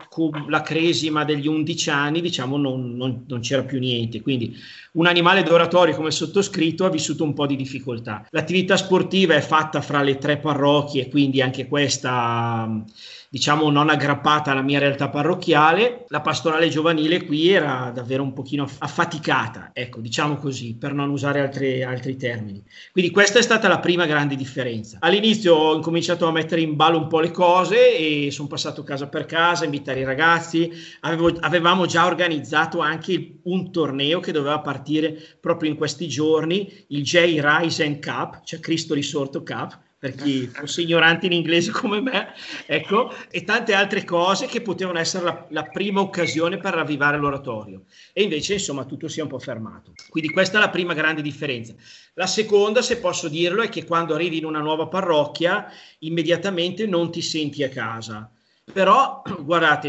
la cresima degli 11 anni, diciamo, non, non- non c'era più niente. Quindi un animale d'oratorio come sottoscritto ha vissuto un po' di difficoltà. L'attività sportiva è fatta fra le tre parrocchie, quindi anche questa, mh, diciamo, non aggrappata alla mia realtà parrocchiale. La pastorale giovanile qui era davvero un pochino aff- affaticata, ecco, diciamo così, per non usare altri, altri termini. Quindi questa è stata la prima grande differenza. All'inizio ho incominciato a mettere in ballo un po' le cose e sono passato casa per casa, invitare i ragazzi. Avevo- avevamo già organizzato anche un torneo che doveva partire proprio in questi giorni, il J. Risen Cup, cioè Cristo Risorto Cup, per chi fosse ignorante in inglese come me, ecco, e tante altre cose che potevano essere la, la prima occasione per ravvivare l'oratorio. E invece, insomma, tutto si è un po' fermato. Quindi questa è la prima grande differenza. La seconda, se posso dirlo, è che quando arrivi in una nuova parrocchia, immediatamente non ti senti a casa. Però, [clears throat] guardate,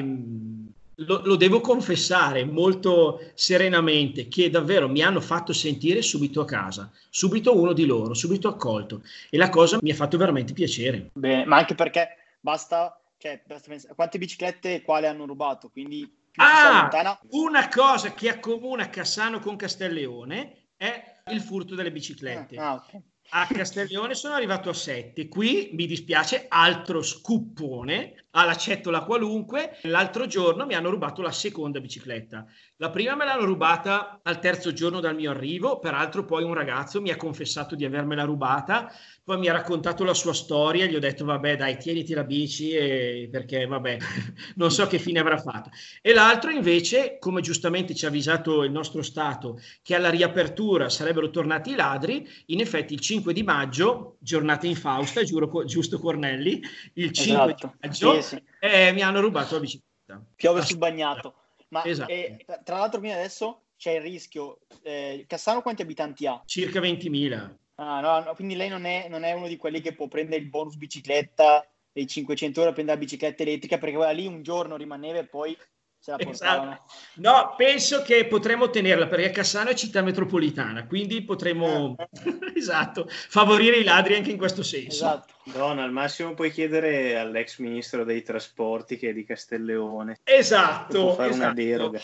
lo, lo devo confessare molto serenamente che davvero mi hanno fatto sentire subito a casa, subito uno di loro, subito accolto e la cosa mi ha fatto veramente piacere. Bene, ma anche perché basta, cioè, basta pensare, quante biciclette e quale hanno rubato, quindi Ah, una cosa che accomuna Cassano con Castelleone è il furto delle biciclette. Ah, ok. A Castiglione sono arrivato a 7. Qui mi dispiace, altro scuppone alla cettola qualunque. L'altro giorno mi hanno rubato la seconda bicicletta. La prima me l'hanno rubata al terzo giorno dal mio arrivo, peraltro poi un ragazzo mi ha confessato di avermela rubata, poi mi ha raccontato la sua storia, gli ho detto vabbè dai tieniti la bici e- perché vabbè [laughs] non so che fine avrà fatto. E l'altro invece, come giustamente ci ha avvisato il nostro Stato, che alla riapertura sarebbero tornati i ladri, in effetti il 5 di maggio, giornata infausta, giuro, giusto Cornelli, il 5 Esatto, di maggio sì, sì. eh, mi hanno rubato la bicicletta. Piove sul bagnato. Ma Esatto. eh, tra- l'altro, quindi adesso c'è il rischio. eh, Cassano quanti abitanti ha? Circa 20.000. Ah, no, no, quindi lei non è, non è uno di quelli che può prendere il bonus bicicletta dei 500 euro prendere la bicicletta elettrica perché quella lì un giorno rimaneva e poi se la portavano. Esatto. No, penso che potremmo tenerla perché Cassano è città metropolitana, quindi potremmo [laughs] esatto, favorire i ladri anche in questo senso. Esatto. Don, al massimo puoi chiedere all'ex ministro dei trasporti che è di Castelleone. Esatto, Può fare una esatto. deroga.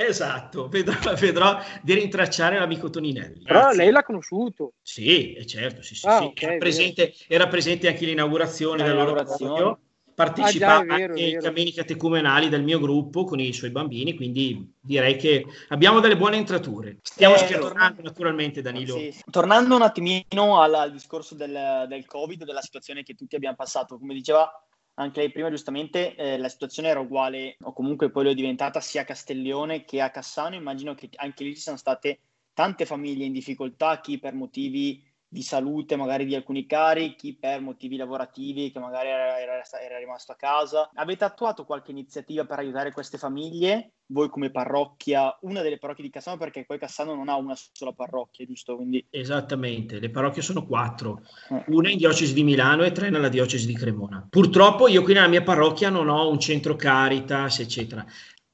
Esatto, vedrò, [laughs] vedrò di rintracciare l'amico Toninelli. Però lei l'ha conosciuto. Sì, è certo, sì, sì, Ah, sì. ok, era, presente, era presente anche l'inaugurazione L'inaugurazione. dell'oratorio, partecipava Ah, già, vero, ai vero. cammini catecumenali del mio gruppo con i suoi bambini, quindi direi che abbiamo delle buone entrature. Stiamo Eh, scherzando naturalmente, Danilo. Sì, sì. Tornando un attimino al, al discorso del, del Covid, della situazione che tutti abbiamo passato, come diceva anche lei prima giustamente, eh, la situazione era uguale o comunque poi lo è diventata sia a Castiglione che a Cassano. Immagino che anche lì ci sono state tante famiglie in difficoltà, chi per motivi di salute, magari di alcuni cari, chi per motivi lavorativi, che magari era, era- era rimasto a casa. Avete attuato qualche iniziativa per aiutare queste famiglie? Voi come parrocchia, una delle parrocchie di Cassano, perché poi Cassano non ha una sola parrocchia, giusto? Quindi Esattamente, le parrocchie sono quattro, eh. una in diocesi di Milano e tre nella diocesi di Cremona. Purtroppo io qui nella mia parrocchia non ho un centro Caritas, eccetera.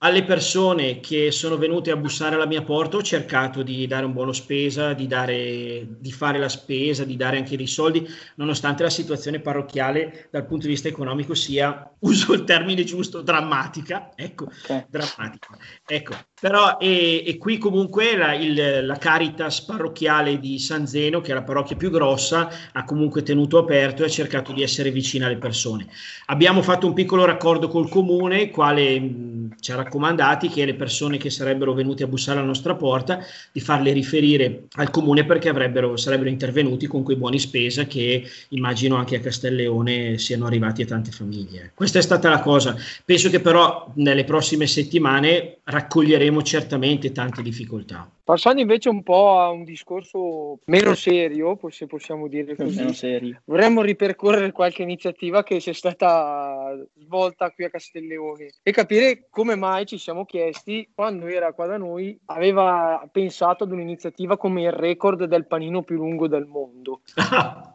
Alle persone che sono venute a bussare alla mia porta ho cercato di dare un buono spesa, di, dare, di fare la spesa, di dare anche dei soldi, nonostante la situazione parrocchiale dal punto di vista economico sia, [laughs] uso il termine giusto, drammatica. Ecco, okay. drammatica. Ecco, però e, e qui comunque la, il, la Caritas parrocchiale di San Zeno, che è la parrocchia più grossa, ha comunque tenuto aperto e ha cercato di essere vicina alle persone. Abbiamo fatto un piccolo raccordo col comune, quale ci ha raccomandati che le persone che sarebbero venute a bussare alla nostra porta di farle riferire al comune perché sarebbero intervenuti con quei buoni spesa che immagino anche a Castelleone siano arrivati a tante famiglie. Questa è stata la cosa. Penso che però nelle prossime settimane raccoglieremo certamente tante difficoltà. Passando invece un po' a un discorso meno serio, se possiamo dire così, vorremmo ripercorrere qualche iniziativa che sia stata svolta qui a Castelleone e capire come mai ci siamo chiesti, quando era qua da noi, aveva pensato ad un'iniziativa come il record del panino più lungo del mondo. [laughs]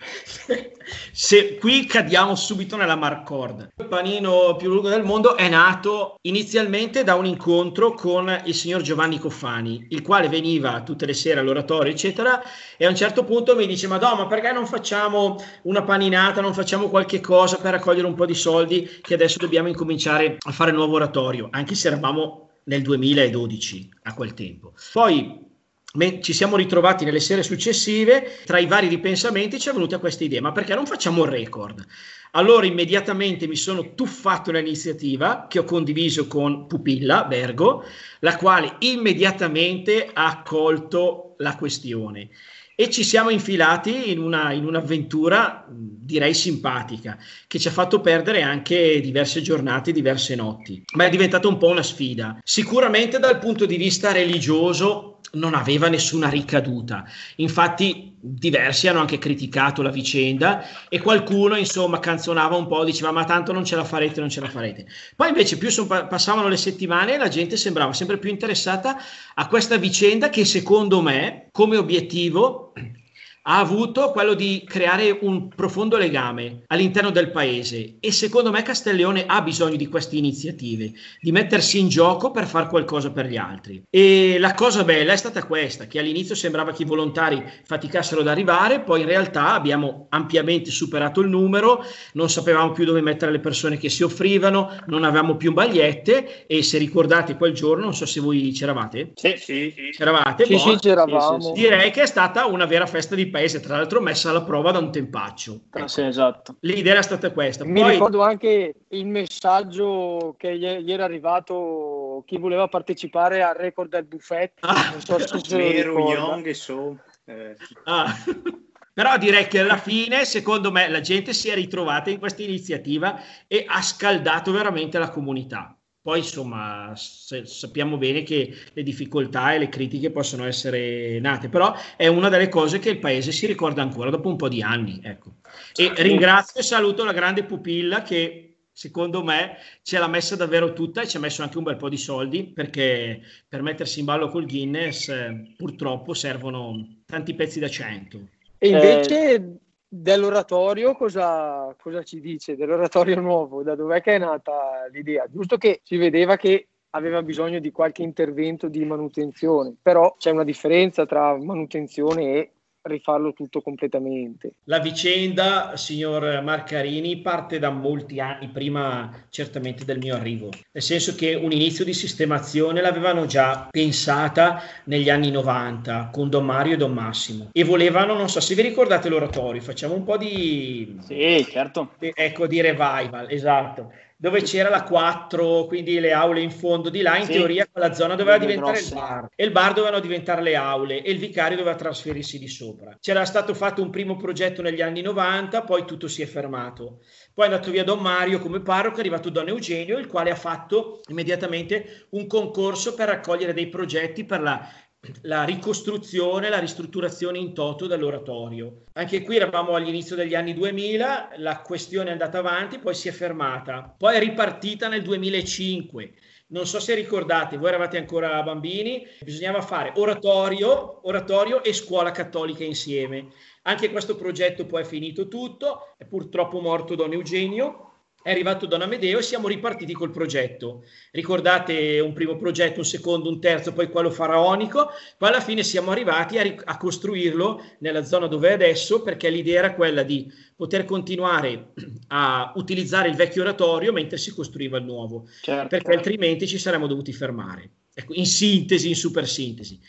[laughs] Se qui cadiamo subito nella marcorda. Il panino più lungo del mondo è nato inizialmente da un incontro con il signor Giovanni Coffani, il quale veniva tutte le sere all'oratorio, eccetera, e a un certo punto mi dice: Madonna, ma perché non facciamo una paninata, non facciamo qualche cosa per raccogliere un po' di soldi? Che adesso dobbiamo incominciare a fare nuovo oratorio, anche se eravamo nel 2012 a quel tempo. Poi ci siamo ritrovati nelle sere successive, tra i vari ripensamenti ci è venuta questa idea, ma perché non facciamo il record? Allora immediatamente mi sono tuffato nell'iniziativa che ho condiviso con Pupilla Bergo, la quale immediatamente ha accolto la questione e ci siamo infilati in, una, in un'avventura direi simpatica che ci ha fatto perdere anche diverse giornate, diverse notti, ma è diventata un po' una sfida. Sicuramente dal punto di vista religioso non aveva nessuna ricaduta. Infatti diversi hanno anche criticato la vicenda e qualcuno insomma canzonava un po', diceva ma tanto non ce la farete, non ce la farete. Poi invece più son, passavano le settimane e la gente sembrava sempre più interessata a questa vicenda che secondo me come obiettivo ha avuto quello di creare un profondo legame all'interno del paese e secondo me Castelleone ha bisogno di queste iniziative, di mettersi in gioco per fare qualcosa per gli altri. E la cosa bella è stata questa, che all'inizio sembrava che i volontari faticassero ad arrivare, poi in realtà abbiamo ampiamente superato il numero, non sapevamo più dove mettere le persone che si offrivano, non avevamo più bagliette e se ricordate quel giorno, non so se voi c'eravate. Sì, sì, sì. C'eravate? Sì, boh, sì, c'eravamo. Direi che è stata una vera festa di paese, tra l'altro messa alla prova da un tempaccio. Ecco. Sì, esatto. L'idea era stata questa. Mi Poi... ricordo anche il messaggio che gli era arrivato chi voleva partecipare al record del buffet. Ah, non so se Nero, Young e so. Eh. Ah. [laughs] Però direi che alla fine, secondo me, la gente si è ritrovata in questa iniziativa e ha scaldato veramente la comunità. Poi insomma sappiamo bene che le difficoltà e le critiche possono essere nate, però è una delle cose che il paese si ricorda ancora dopo un po' di anni. Ecco. E ringrazio e saluto la grande pupilla che secondo me ce l'ha messa davvero tutta e ci ha messo anche un bel po' di soldi perché per mettersi in ballo col Guinness eh, purtroppo servono tanti pezzi da 100. E invece eh, dell'oratorio cosa, cosa ci dice? Dell'oratorio nuovo, da dov'è che è nata l'idea? Giusto che si vedeva che aveva bisogno di qualche intervento di manutenzione, però c'è una differenza tra manutenzione e rifarlo tutto completamente. La vicenda, signor Marcarini, parte da molti anni prima certamente del mio arrivo, nel senso che un inizio di sistemazione l'avevano già pensata negli anni 90 con Don Mario e Don Massimo e volevano, non so se vi ricordate l'oratorio, facciamo un po' di... Sì, certo. Ecco, di revival, esatto dove c'era la 4, quindi le aule in fondo di là, in sì, teoria quella zona doveva diventare grosse. il bar e il bar dovevano diventare le aule e il vicario doveva trasferirsi di sopra. C'era stato fatto un primo progetto negli anni 90, poi tutto si è fermato. Poi è andato via Don Mario come parroco, è arrivato Don Eugenio, il quale ha fatto immediatamente un concorso per raccogliere dei progetti per la la ricostruzione, la ristrutturazione in toto dell'oratorio. Anche qui eravamo all'inizio degli anni 2000, la questione è andata avanti, poi si è fermata, poi è ripartita nel 2005. Non so se ricordate, voi eravate ancora bambini, bisognava fare oratorio, oratorio e scuola cattolica insieme. Anche questo progetto poi è finito tutto, è purtroppo morto Don Eugenio, è arrivato Don Amedeo e siamo ripartiti col progetto. Ricordate un primo progetto, un secondo, un terzo, poi quello faraonico, poi alla fine siamo arrivati a, a, costruirlo nella zona dove è adesso perché l'idea era quella di poter continuare [clears throat] a utilizzare il vecchio oratorio mentre si costruiva il nuovo, certo. perché altrimenti ci saremmo dovuti fermare. Ecco, in sintesi, in super sintesi.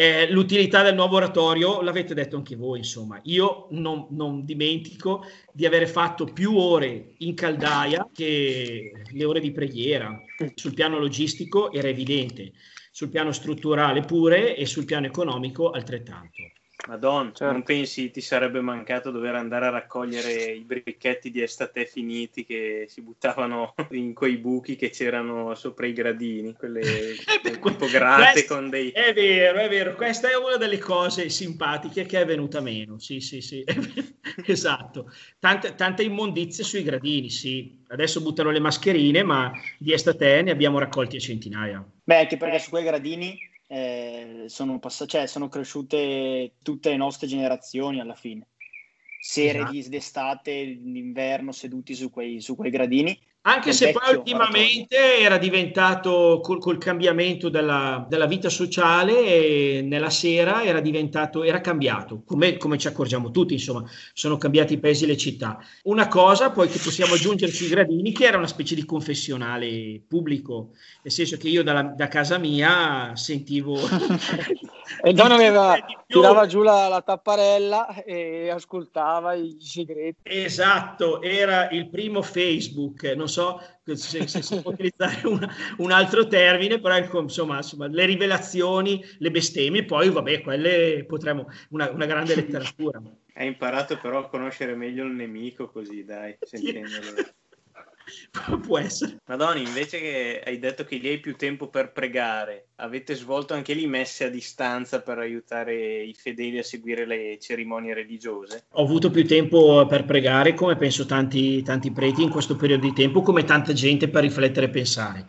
Eh, l'utilità del nuovo oratorio l'avete detto anche voi, insomma. Io non, non, dimentico di avere fatto più ore in caldaia che le ore di preghiera. Sul piano logistico era evidente, sul piano strutturale pure e sul piano economico altrettanto. Madonna, certo. non pensi ti sarebbe mancato dover andare a raccogliere i bricchetti di estate finiti che si buttavano [laughs] in quei buchi che c'erano sopra i gradini, quelle [laughs] eh tipo grate questo, con dei... È vero, è vero, questa è una delle cose simpatiche che è venuta meno, sì, sì, sì, [laughs] esatto. Tante, tante immondizie sui gradini, sì. Adesso buttano le mascherine, ma di estate ne abbiamo raccolti a centinaia. Beh, anche perché su quei gradini eh, sono, pass- cioè, sono cresciute tutte le nostre generazioni alla fine. Sere esatto. d'estate, d'inverno seduti su quei, su quei gradini anche se poi ultimamente oratorio. era diventato col, col cambiamento della, della, vita sociale nella sera era diventato era cambiato come, come, ci accorgiamo tutti insomma sono cambiati i paesi e le città. Una cosa poi che possiamo aggiungere sui gradini che era una specie di confessionale pubblico nel senso che io dalla, da casa mia sentivo [laughs] e Don aveva [laughs] tirava giù la, la tapparella e ascoltava i segreti. Esatto era il primo Facebook non so so se, se si può utilizzare una, un altro termine, però ecco, insomma, insomma, le rivelazioni, le bestemmie, poi vabbè, quelle potremmo, una, una grande letteratura. Hai imparato però a conoscere meglio il nemico così, dai, sentendolo. [laughs] Può essere. Madonna, invece che hai detto che lì hai più tempo per pregare, avete svolto anche lì messe a distanza per aiutare i fedeli a seguire le cerimonie religiose? Ho avuto più tempo per pregare, come penso tanti, tanti preti in questo periodo di tempo, come tanta gente per riflettere e pensare.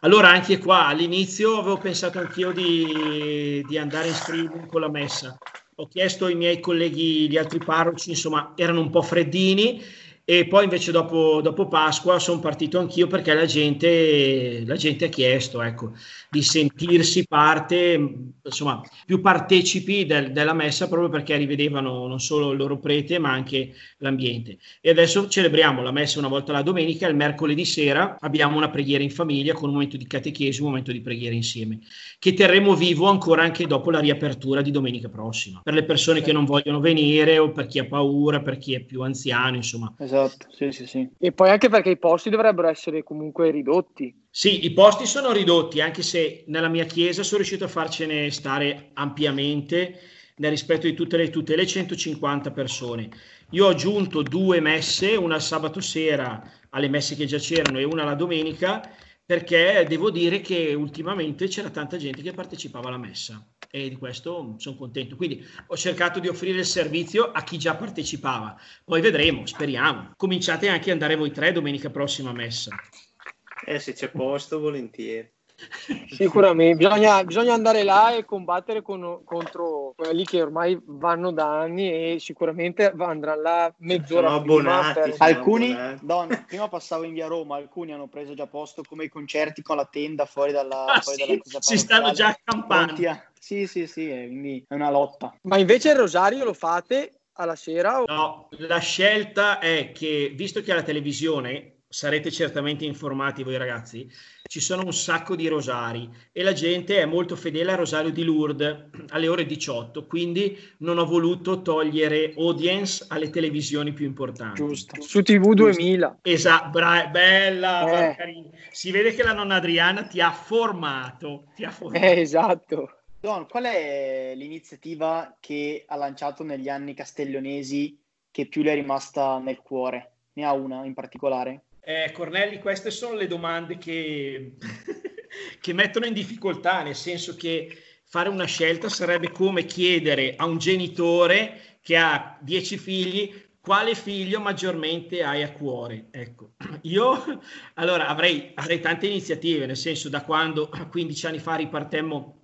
Allora, anche qua all'inizio avevo pensato anch'io di, di andare in streaming con la messa. Ho chiesto ai miei colleghi, gli altri parroci, insomma, erano un po' freddini e poi invece dopo, dopo Pasqua sono partito anch'io perché la gente, la gente ha chiesto ecco, di sentirsi parte, insomma, più partecipi del, della messa proprio perché rivedevano non solo il loro prete ma anche l'ambiente. E adesso celebriamo la messa una volta la domenica, il mercoledì sera abbiamo una preghiera in famiglia con un momento di catechesi, un momento di preghiera insieme, che terremo vivo ancora anche dopo la riapertura di domenica prossima, per le persone che non vogliono venire o per chi ha paura, per chi è più anziano, insomma. Esatto esatto, sì, sì, sì. E poi anche perché i posti dovrebbero essere comunque ridotti. Sì, i posti sono ridotti, anche se nella mia chiesa sono riuscito a farcene stare ampiamente nel rispetto di tutte le tutele 150 persone. Io ho aggiunto due messe, una sabato sera alle messe che già c'erano e una la domenica, perché devo dire che ultimamente c'era tanta gente che partecipava alla messa e di questo sono contento. Quindi ho cercato di offrire il servizio a chi già partecipava. Poi vedremo, speriamo. Cominciate anche ad andare voi tre domenica prossima a messa. Eh, se c'è posto, volentieri. [laughs] Sicuramente, bisogna, bisogna, andare là e combattere con, contro quelli che ormai vanno da anni e sicuramente andranno là mezz'ora sono abbonati, per... alcuni. Don, prima passavo in via Roma, alcuni hanno preso già posto come i concerti con la tenda fuori dalla, ah, fuori sì, dalla chiesa si stanno già accampando sì sì sì, quindi è una lotta ma invece il rosario lo fate alla sera? O... No, la scelta è che visto che alla televisione sarete certamente informati voi ragazzi, ci sono un sacco di rosari e la gente è molto fedele al rosario di Lourdes alle ore 18, quindi non ho voluto togliere audience alle televisioni più importanti. Giusto, su TV 2000. Esatto, bra- bella, eh. si vede che la nonna Adriana ti ha formato. Ti ha formato. Eh, esatto. Don, qual è l'iniziativa che ha lanciato negli anni castiglionesi che più le è rimasta nel cuore? Ne ha una in particolare? Eh, Cornelli, queste sono le domande che, che mettono in difficoltà, nel senso che fare una scelta sarebbe come chiedere a un genitore che ha dieci figli quale figlio maggiormente hai a cuore? Ecco, [clears throat] io allora avrei, avrei tante iniziative, nel senso da quando 15 anni fa ripartemmo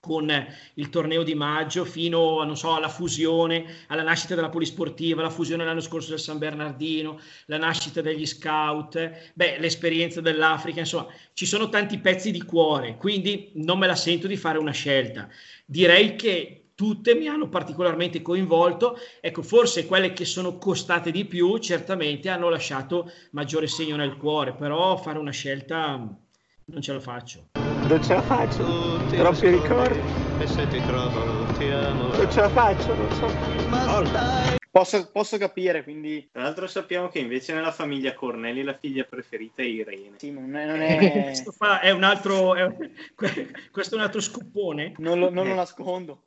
con il torneo di maggio fino so, alla fusione, alla nascita della polisportiva, la fusione l'anno scorso del San Bernardino, la nascita degli scout, beh, l'esperienza dell'Africa, insomma, ci sono tanti pezzi di cuore, quindi non me la sento di fare una scelta. Direi che tutte mi hanno particolarmente coinvolto, ecco, forse quelle che sono costate di più certamente hanno lasciato maggiore segno nel cuore, però fare una scelta non ce la faccio. Non ce la faccio, Tutti troppi ricordi. E se ti trovo ti amo. Non ce la faccio, non so. Posso, posso, capire, quindi... Tra l'altro sappiamo che invece nella famiglia Cornelli la figlia preferita è Irene. Sì, non è... Non è... questo, è un altro, è, [laughs] questo è un altro scoppone. Non lo, non lo nascondo.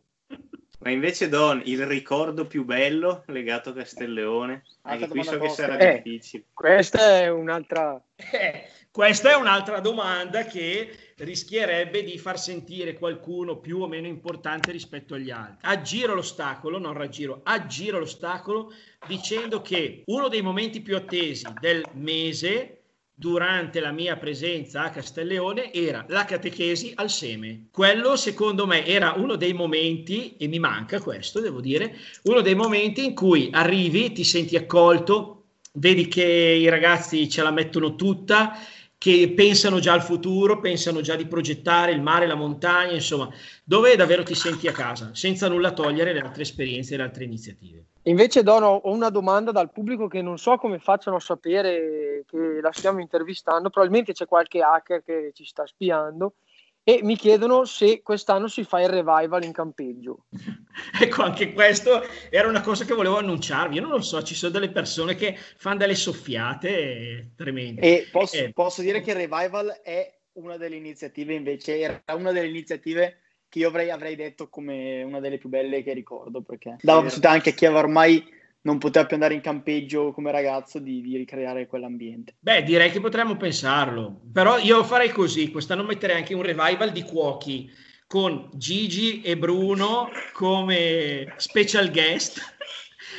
Ma invece Don, il ricordo più bello legato a Castelleone? Anche qui so che sarà eh, difficile. Questa è un'altra... Eh, questa è un'altra domanda che rischierebbe di far sentire qualcuno più o meno importante rispetto agli altri. Aggiro l'ostacolo, non raggiro, aggiro l'ostacolo dicendo che uno dei momenti più attesi del mese durante la mia presenza a Castelleone era la catechesi al seme. Quello secondo me era uno dei momenti, e mi manca questo, devo dire, uno dei momenti in cui arrivi, ti senti accolto, vedi che i ragazzi ce la mettono tutta che pensano già al futuro, pensano già di progettare il mare, la montagna, insomma, dove davvero ti senti a casa, senza nulla togliere le altre esperienze e le altre iniziative. Invece Dono, ho una domanda dal pubblico che non so come facciano a sapere che la stiamo intervistando, probabilmente c'è qualche hacker che ci sta spiando e mi chiedono se quest'anno si fa il revival in campeggio. [laughs] ecco, anche questo era una cosa che volevo annunciarvi. Io non lo so, ci sono delle persone che fanno delle soffiate tremende. E posso, eh. posso dire che il revival è una delle iniziative, invece, era una delle iniziative che io avrei, avrei detto come una delle più belle che ricordo, perché dava possibilità anche a chi aveva ormai non poteva più andare in campeggio come ragazzo di, di, ricreare quell'ambiente. Beh, direi che potremmo pensarlo, però io farei così, quest'anno metterei anche un revival di cuochi con Gigi e Bruno come special guest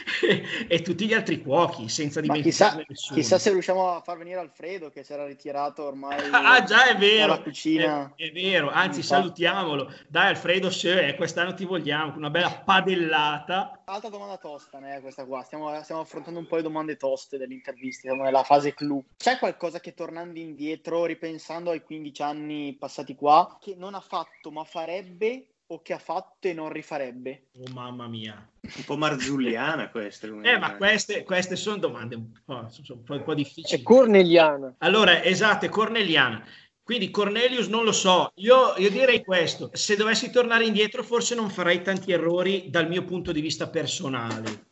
[laughs] e tutti gli altri cuochi, senza dimenticare chissà, chissà, se riusciamo a far venire Alfredo che si era ritirato ormai [laughs] ah già è vero. cucina. È, è, vero anzi salutiamolo. Dai Alfredo se eh, quest'anno ti vogliamo una bella padellata. Altra domanda tosta né, questa qua. Stiamo, stiamo, affrontando un po' le domande toste dell'intervista siamo nella fase clou. C'è qualcosa che tornando indietro ripensando ai 15 anni passati qua che non ha fatto ma farebbe o che ha fatto e non rifarebbe? Oh mamma mia. Un po' marzulliana questa. Eh, ma queste, queste, sono domande un po', sono un po', un po difficili. È corneliana. Allora, esatto, è corneliana. Quindi Cornelius non lo so, io, io, direi questo, se dovessi tornare indietro forse non farei tanti errori dal mio punto di vista personale,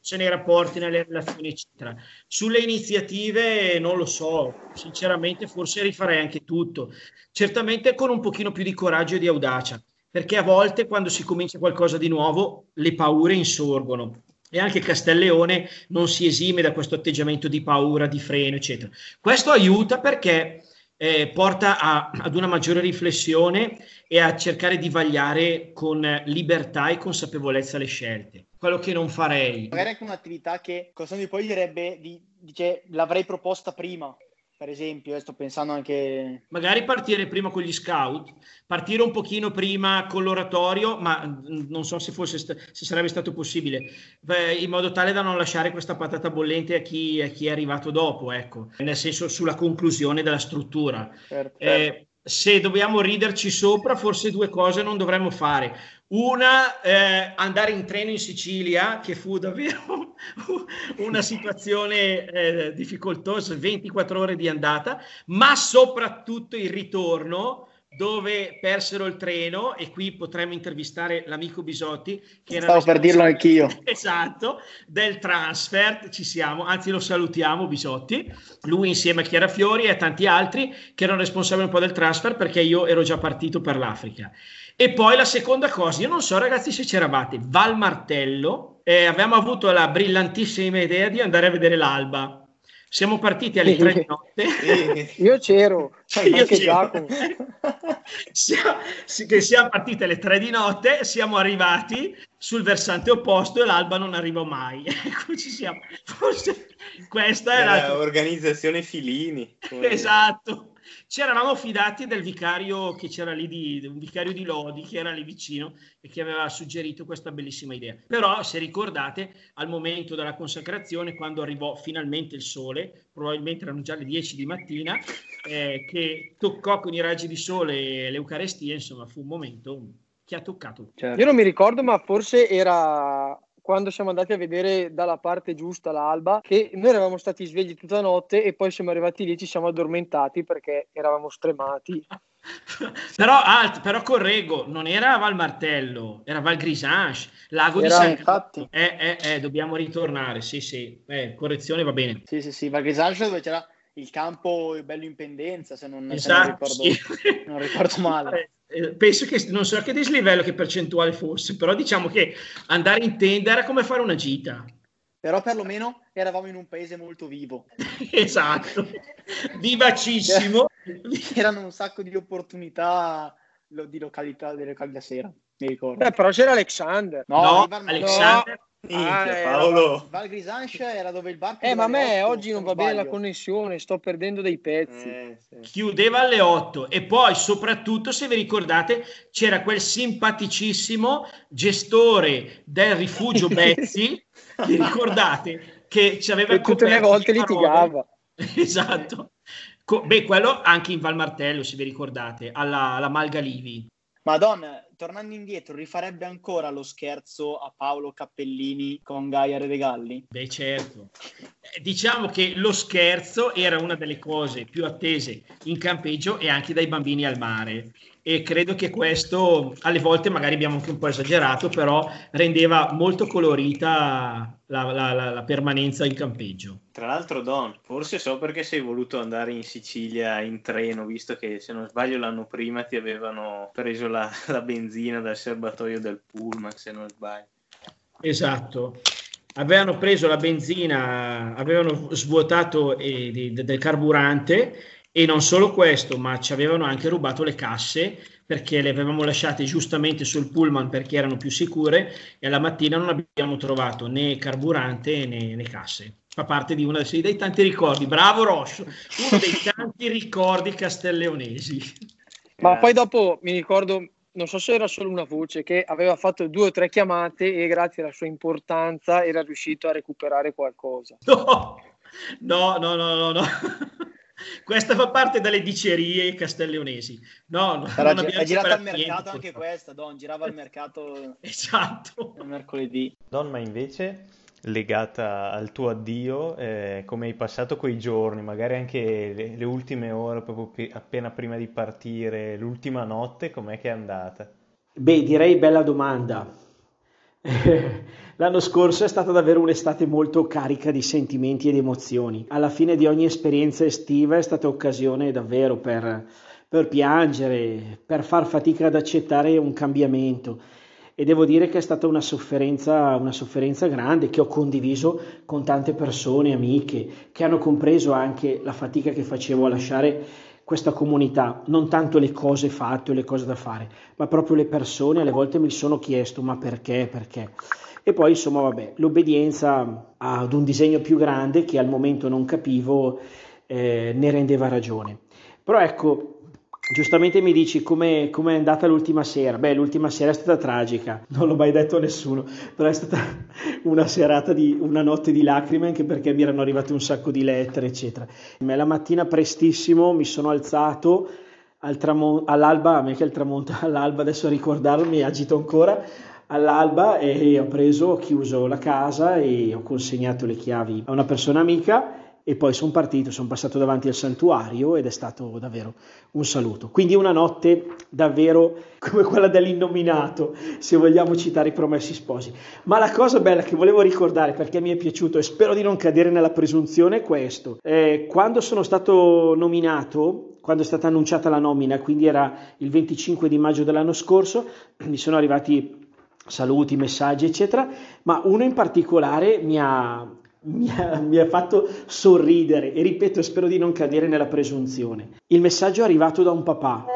se nei rapporti, nelle relazioni eccetera. Sulle iniziative non lo so, sinceramente forse rifarei anche tutto, certamente con un pochino più di coraggio e di audacia perché a volte quando si comincia qualcosa di nuovo le paure insorgono e anche Castelleone non si esime da questo atteggiamento di paura, di freno, eccetera. Questo aiuta perché eh, porta a, ad una maggiore riflessione e a cercare di vagliare con libertà e consapevolezza le scelte. Quello che non farei. Magari anche un'attività che Costantino poi direbbe, di, dice, l'avrei proposta prima per esempio, eh, sto pensando anche... Magari partire prima con gli scout, partire un pochino prima con l'oratorio, ma mm, non so se, fosse se sarebbe stato possibile, in modo tale da non lasciare questa patata bollente a chi, a chi, è arrivato dopo, ecco, nel senso sulla conclusione della struttura. Certo, certo. Eh, se dobbiamo riderci sopra, forse due cose non dovremmo fare. Una, eh, andare in treno in Sicilia, che fu davvero [laughs] una situazione eh, difficoltosa, 24 ore di andata, ma soprattutto il ritorno dove persero il treno e qui potremmo intervistare l'amico Bisotti che era stavo per dirlo anch'io. [laughs] Esatto del transfer ci siamo anzi lo salutiamo Bisotti. Lui insieme a Chiara Fiori e a tanti altri che erano responsabili un po' del transfer perché io ero già partito per l'Africa. E poi la seconda cosa io non so ragazzi se c'eravate Val Martello eh, avevamo avuto la brillantissima idea di andare a vedere l'alba siamo partiti alle tre di notte. Io c'ero, Io c'ero. [laughs] siamo, siamo partiti alle tre di notte, siamo arrivati sul versante opposto e l'Alba non arrivò mai. [laughs] Ecco, ci siamo. Forse questa è la... Organizzazione Filini. Esatto. Ci eravamo fidati del vicario che c'era lì, di, un vicario di Lodi che era lì vicino e che aveva suggerito questa bellissima idea. Però, se ricordate, al momento della consacrazione, quando arrivò finalmente il sole, probabilmente erano già le 10 di mattina, eh, che toccò con i raggi di sole l'Eucarestia, insomma, fu un momento che ha toccato. Certo. Io non mi ricordo, ma forse era quando siamo andati a vedere dalla parte giusta l'alba, che noi eravamo stati svegli tutta la notte e poi siamo arrivati lì e ci siamo addormentati perché eravamo stremati. [laughs] però, ah, però correggo, non era Val Martello, era Val Grisange, lago era, di San infatti. Eh, eh, eh, dobbiamo ritornare, sì, sì, eh, correzione va bene. Sì, sì, sì, Val Grisange dove c'era il campo bello in pendenza, se non, esatto, se non, ricordo, sì. non ricordo male. [laughs] Eh, penso che non so che dislivello che percentuale fosse, però diciamo che andare in tenda era come fare una gita. Però perlomeno eravamo in un paese molto vivo. [laughs] esatto, vivacissimo. [laughs] C'erano un sacco di opportunità di località, delle locali da sera, mi ricordo. Beh, però c'era Alexander. No, no Alexander. No. Ah, Paolo. Val Grisanche era dove il bar Eh, ma a me oggi non va bene la connessione, sto perdendo dei pezzi. Eh, sì. Chiudeva alle 8 e poi soprattutto, se vi ricordate, c'era quel simpaticissimo gestore del rifugio [laughs] Bezzi, vi ricordate, che ci aveva e tutte le volte litigava. [laughs] Esatto. Beh, quello anche in Val Martello, se vi ricordate, alla, alla Malgalivi. Madonna, tornando indietro, rifarebbe ancora lo scherzo a Paolo Cappellini con Gaia Re? Beh, certo. Diciamo che lo scherzo era una delle cose più attese in campeggio e anche dai bambini al mare. E credo che questo, alle volte magari abbiamo anche un po' esagerato, però rendeva molto colorita la, la, la, la permanenza in campeggio. Tra l'altro, Don, forse so perché sei voluto andare in Sicilia in treno, visto che se non sbaglio l'anno prima ti avevano preso la, [laughs] benzina dal serbatoio del pullman, se non sbaglio. Esatto avevano preso la benzina, avevano svuotato eh, di, del carburante e non solo questo, ma ci avevano anche rubato le casse perché le avevamo lasciate giustamente sul pullman perché erano più sicure e alla mattina non abbiamo trovato né carburante né, né casse. Fa parte di uno dei, tanti ricordi. Bravo Roscio, uno dei [laughs] tanti ricordi castelleonesi. Ma poi dopo mi ricordo non so se era solo una voce, che aveva fatto due o tre chiamate e grazie alla sua importanza era riuscito a recuperare qualcosa. No, no, no, no, no. no. Questa fa parte delle dicerie castelleonesi. No, no Era, non è girata al mercato anche questa, Don, girava al mercato [laughs] esatto. mercoledì. Don, ma invece legata al tuo addio, eh, come hai passato quei giorni, magari anche le, le ultime ore, proprio p- appena prima di partire, l'ultima notte, com'è che è andata? Beh, direi bella domanda. [laughs] L'anno scorso è stata davvero un'estate molto carica di sentimenti ed emozioni. Alla fine di ogni esperienza estiva è stata occasione davvero per, per piangere, per far fatica ad accettare un cambiamento e devo dire che è stata una sofferenza, una sofferenza grande che ho condiviso con tante persone, amiche, che hanno compreso anche la fatica che facevo a lasciare questa comunità, non tanto le cose fatte o le cose da fare, ma proprio le persone, alle volte mi sono chiesto ma perché, perché? E poi insomma vabbè, l'obbedienza ad un disegno più grande che al momento non capivo eh, ne rendeva ragione. Però ecco, Giustamente mi dici come è andata l'ultima sera. Beh, l'ultima sera è stata tragica, non l'ho mai detto a nessuno, però è stata [laughs] una serata di una notte di lacrime anche perché mi erano arrivate un sacco di lettere, eccetera. La mattina prestissimo mi sono alzato al tramo- all'alba, a me che il tramonto [laughs] all'alba, adesso a ricordarlo mi agito ancora, all'alba e ho preso, ho chiuso la casa e ho consegnato le chiavi a una persona amica e poi sono partito, sono passato davanti al santuario ed è stato davvero un saluto. Quindi una notte davvero [laughs] come quella dell'innominato, se vogliamo citare i promessi sposi. Ma la cosa bella che volevo ricordare perché mi è piaciuto e spero di non cadere nella presunzione è questo. Eh, quando sono stato nominato, quando è stata annunciata la nomina, quindi era il 25 di maggio dell'anno scorso, [clears throat] mi sono arrivati saluti, messaggi, eccetera, ma uno in particolare mi ha mi ha, mi ha, fatto sorridere e ripeto, spero di non cadere nella presunzione. Il messaggio è arrivato da un papà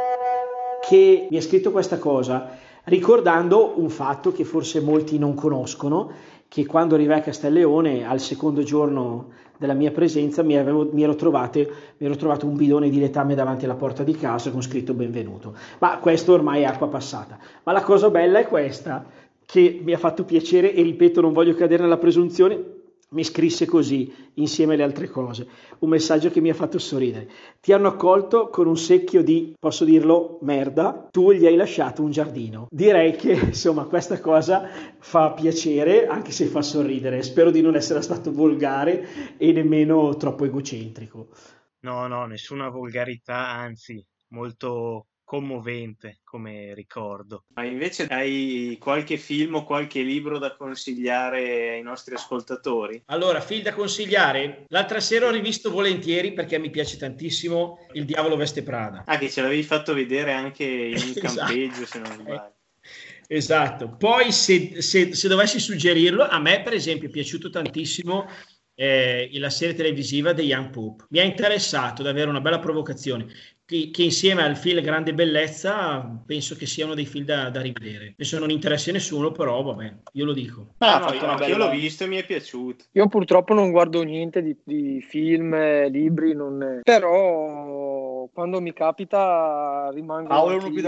che mi ha scritto questa cosa. ricordando un fatto che forse molti non conoscono, che quando arrivai a Castelleone al secondo giorno della mia presenza mi, avevo, mi, ero trovate, mi, ero trovato un bidone di letame davanti alla porta di casa con scritto benvenuto. Ma questo ormai è acqua passata. Ma la cosa bella è questa, che mi ha fatto piacere e ripeto non voglio cadere nella presunzione, mi scrisse così, insieme alle altre cose, un messaggio che mi ha fatto sorridere. Ti hanno accolto con un secchio di, posso dirlo, merda, tu gli hai lasciato un giardino. Direi che, [laughs] insomma, questa cosa fa piacere, anche se fa sorridere. Spero di non essere stato volgare e nemmeno troppo egocentrico. No, no, nessuna volgarità, anzi, molto commovente come ricordo. Ma invece hai qualche film o qualche libro da consigliare ai nostri ascoltatori? Allora, film da consigliare? L'altra sera ho rivisto volentieri perché mi piace tantissimo Il diavolo veste Prada. Ah, che ce l'avevi fatto vedere anche in [laughs] esatto. campeggio, se non sbaglio. [laughs] Esatto, poi se, se, se, dovessi suggerirlo, a me per esempio è piaciuto tantissimo eh, la serie televisiva The Young Pope. Mi ha interessato davvero una bella provocazione che, che, insieme al film Grande Bellezza penso che sia uno dei film da, da rivedere. Penso non interessi a nessuno, però vabbè, io lo dico. Ah, no, io, bella... io, l'ho visto e mi è piaciuto. Io purtroppo non guardo niente di, di film, libri, non... però quando mi capita rimango Paolo è uno più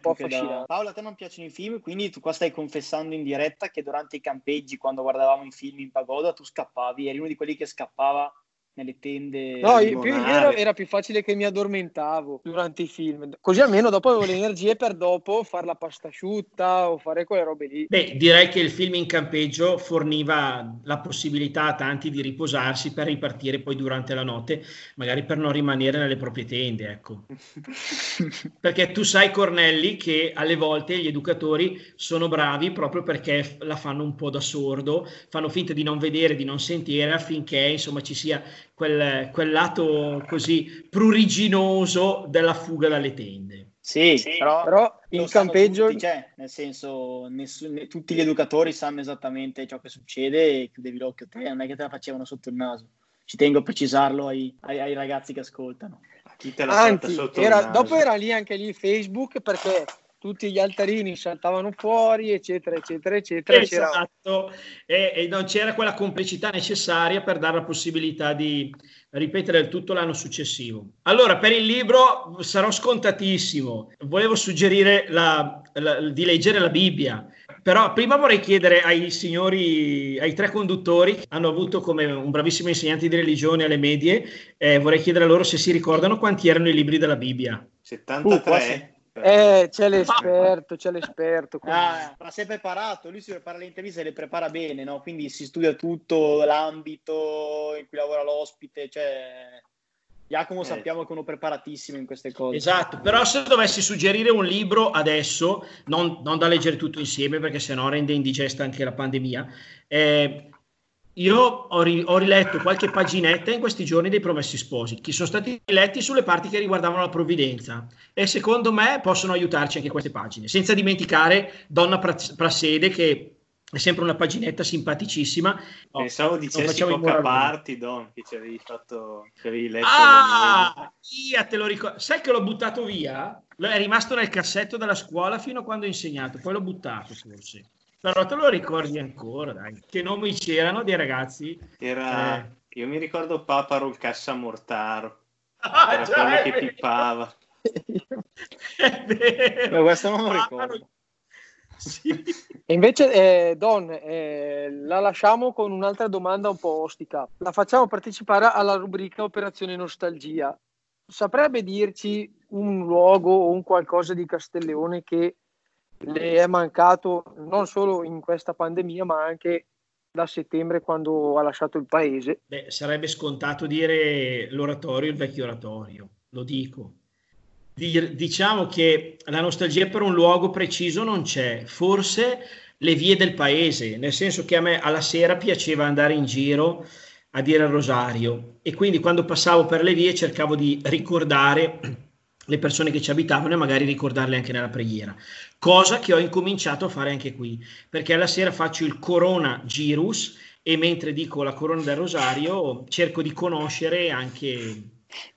po' da... Paolo a te non piacciono i film, quindi tu qua stai confessando in diretta che durante i campeggi, quando guardavamo i film in pagoda, tu scappavi, eri uno di quelli che scappava nelle tende. No, più, era, era, più facile che mi addormentavo durante i film, così almeno dopo avevo le energie per dopo fare la pasta asciutta o fare quelle robe lì. Beh, direi che il film in campeggio forniva la possibilità a tanti di riposarsi per ripartire poi durante la notte, magari per non rimanere nelle proprie tende, ecco. [laughs] perché tu sai, Cornelli, che alle volte gli educatori sono bravi proprio perché la fanno un po' da sordo, fanno finta di non vedere, di non sentire affinché insomma ci sia quel, quel lato così pruriginoso della fuga dalle tende. Sì, sì però, però il campeggio tutti, cioè, nel senso nessun, tutti gli educatori sanno esattamente ciò che succede e chiudevi l'occhio te, non è che te la facevano sotto il naso. Ci tengo a precisarlo ai, ai, ai ragazzi che ascoltano. Chi te Anzi, era, dopo era lì anche lì Facebook perché tutti gli altarini saltavano fuori, eccetera, eccetera, eccetera. Esatto, e, e, non c'era quella complicità necessaria per dare la possibilità di ripetere il tutto l'anno successivo. Allora, per il libro sarò scontatissimo. Volevo suggerire la, la, di leggere la Bibbia. Però prima vorrei chiedere ai signori, ai tre conduttori, hanno avuto come un bravissimo insegnante di religione alle medie, eh, vorrei chiedere a loro se si ricordano quanti erano i libri della Bibbia. 73. Uh, eh, c'è l'esperto, c'è l'esperto. Ah, ma si è preparato, lui si prepara le interviste e le prepara bene, no? Quindi si studia tutto l'ambito in cui lavora l'ospite, cioè... Giacomo eh. sappiamo che è uno preparatissimo in queste cose. Esatto, però se dovessi suggerire un libro adesso, non, non da leggere tutto insieme perché sennò rende indigesta anche la pandemia, eh, io ho, ri- ho, riletto qualche paginetta in questi giorni dei Promessi Sposi, che sono stati letti sulle parti che riguardavano la provvidenza e secondo me possono aiutarci anche queste pagine, senza dimenticare Donna Prassede che è sempre una paginetta simpaticissima. Oh, Pensavo dicessi Coca Party, Don, che ci avevi fatto, ci avevi letto. Ah, via, te lo ricordo. Sai che l'ho buttato via? È rimasto nel cassetto della scuola fino a quando ho insegnato, poi l'ho buttato forse. Però te lo ricordi ancora, dai. Che nomi c'erano dei ragazzi? Era... Eh. Io mi ricordo Paparo il Cassamortaro. Ah, Era quello che pippava. è vero. Ma questo non lo ricordo. Sì. E invece, eh, Don, eh, la lasciamo con un'altra domanda un po' ostica. La facciamo partecipare alla rubrica Operazione Nostalgia. Saprebbe dirci un luogo o un qualcosa di Castelleone che le è mancato non solo in questa pandemia, ma anche da settembre quando ha lasciato il paese. Beh, sarebbe scontato dire l'oratorio, il vecchio oratorio, lo dico. Diciamo che la nostalgia per un luogo preciso non c'è, forse le vie del paese, nel senso che a me alla sera piaceva andare in giro a dire il rosario e quindi quando passavo per le vie cercavo di ricordare le persone che ci abitavano e magari ricordarle anche nella preghiera. Cosa che ho incominciato a fare anche qui, perché alla sera faccio il Corona Girus e mentre dico la Corona del Rosario cerco di conoscere anche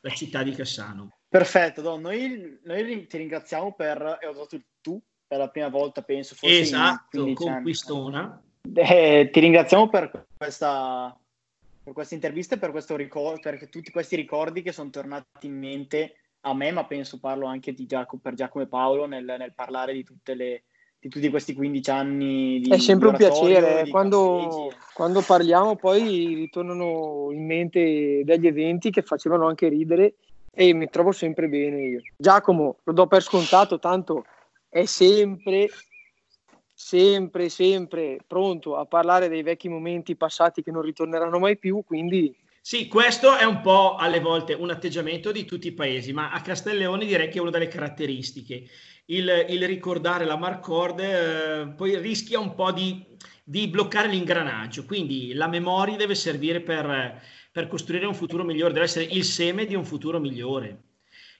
la città di Cassano. Perfetto, Don. Noi, noi ti ringraziamo per, e ho dato il tu, per la prima volta, penso. Forse esatto, conquistona. Eh, ti ringraziamo per questa, per questa intervista e per, questo ricordo, per tutti questi ricordi che sono tornati in mente a me, ma penso parlo anche Giacomo, per Giacomo e Paolo nel, nel parlare di, le, di, tutti questi 15 anni di È sempre un piacere, quando, quando, parliamo poi ritornano in mente degli eventi che facevano anche ridere e mi trovo sempre bene io. Giacomo, lo do per scontato, tanto è sempre sempre, sempre pronto a parlare dei vecchi momenti passati che non ritorneranno mai più, quindi... Sì, questo è un po' alle volte un atteggiamento di tutti i paesi, ma a Castelleone direi che è una delle caratteristiche. Il, il ricordare la Marcord eh, poi rischia un po' di, di, bloccare l'ingranaggio, quindi la memoria deve servire per, per costruire un futuro migliore, deve essere il seme di un futuro migliore.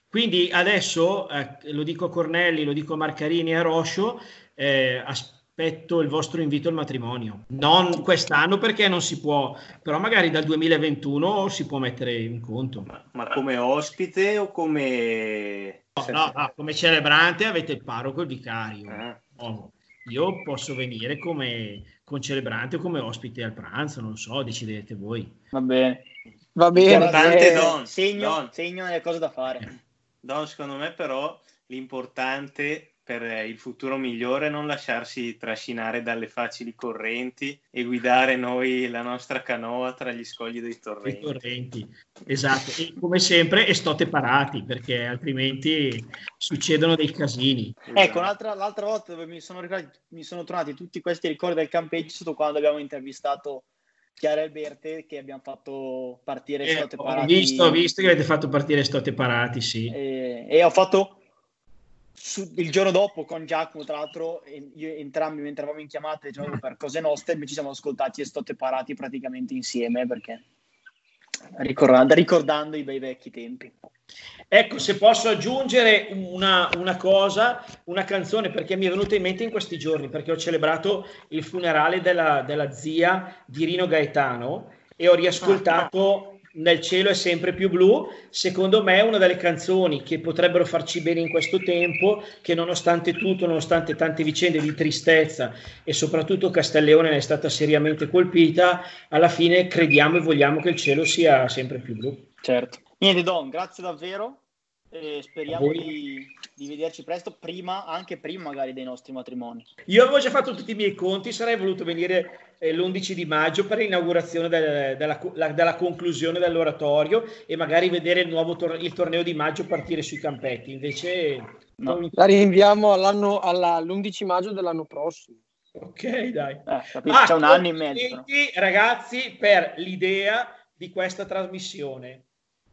Quindi adesso, eh, lo dico a Cornelli, lo dico a Marcarini e a Roscio, eh, aspetto il vostro invito al matrimonio. Non quest'anno perché non si può, però magari dal 2021 si può mettere in conto. Ma, ma come ospite o come... No, no, no, come celebrante avete il parroco e il vicario. Ah. No, io posso venire come concelebrante o come ospite al pranzo, non so, decidete voi. Va bene. Va bene. Tante don, segno, don. segno nelle cose da fare. Don, secondo me però l'importante per il futuro migliore non lasciarsi trascinare dalle facili correnti e guidare noi la nostra canoa tra gli scogli dei torrenti. torrenti. Esatto, e come sempre estote parati perché altrimenti succedono dei casini. Ecco, l'altra, l'altra volta dove mi sono, mi sono tornati tutti questi ricordi del campeggio stato quando abbiamo intervistato Chiara Alberte che abbiamo fatto partire eh, Stote Parati. Ho visto, ho visto che avete fatto partire Stote Parati, sì. E, e ho fatto su, il giorno dopo con Giacomo, tra l'altro, io, entrambi mentre eravamo in chiamata diciamo, per cose nostre, ci siamo ascoltati e state parati praticamente insieme perché ricordando, ricordando i bei vecchi tempi. Ecco, se posso aggiungere una, una, cosa, una canzone, perché mi è venuta in mente in questi giorni, perché ho celebrato il funerale della, della zia di Rino Gaetano e ho riascoltato nel cielo è sempre più blu, secondo me è una delle canzoni che potrebbero farci bene in questo tempo, che nonostante tutto, nonostante tante vicende di tristezza e soprattutto Castelleone ne è stata seriamente colpita, alla fine crediamo e vogliamo che il cielo sia sempre più blu. Certo. Niente Don, grazie davvero e speriamo di, di, vederci presto, prima, anche prima magari dei nostri matrimoni. Io avevo già fatto tutti i miei conti, sarei voluto venire eh, l'11 di maggio per l'inaugurazione del, della, la, della, conclusione dell'oratorio e magari vedere il nuovo tor- il torneo di maggio partire sui campetti. Invece no. mi... la rinviamo all'anno, alla, all'11 maggio dell'anno prossimo. Ok, dai. Eh, ah, c'è un anno in mezzo. Ragazzi, per l'idea di questa trasmissione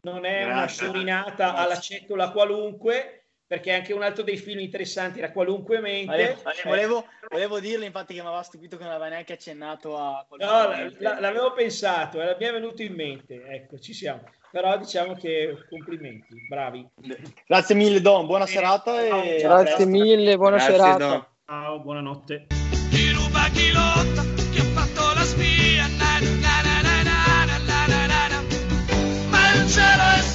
non è Grazie. una sorinata alla cettola qualunque perché anche un altro dei film interessanti era qualunque mente. Volevo, volevo dirle infatti che mi aveva stupito che non aveva neanche accennato a No, l- l'avevo pensato, e mi è venuto in mente, ecco, ci siamo. Però diciamo che complimenti, bravi. Grazie mille Don, buona serata. E Grazie mille, buona Grazie, serata. Don. Ciao, buonanotte. Chi ruba chi lotta, Shadows.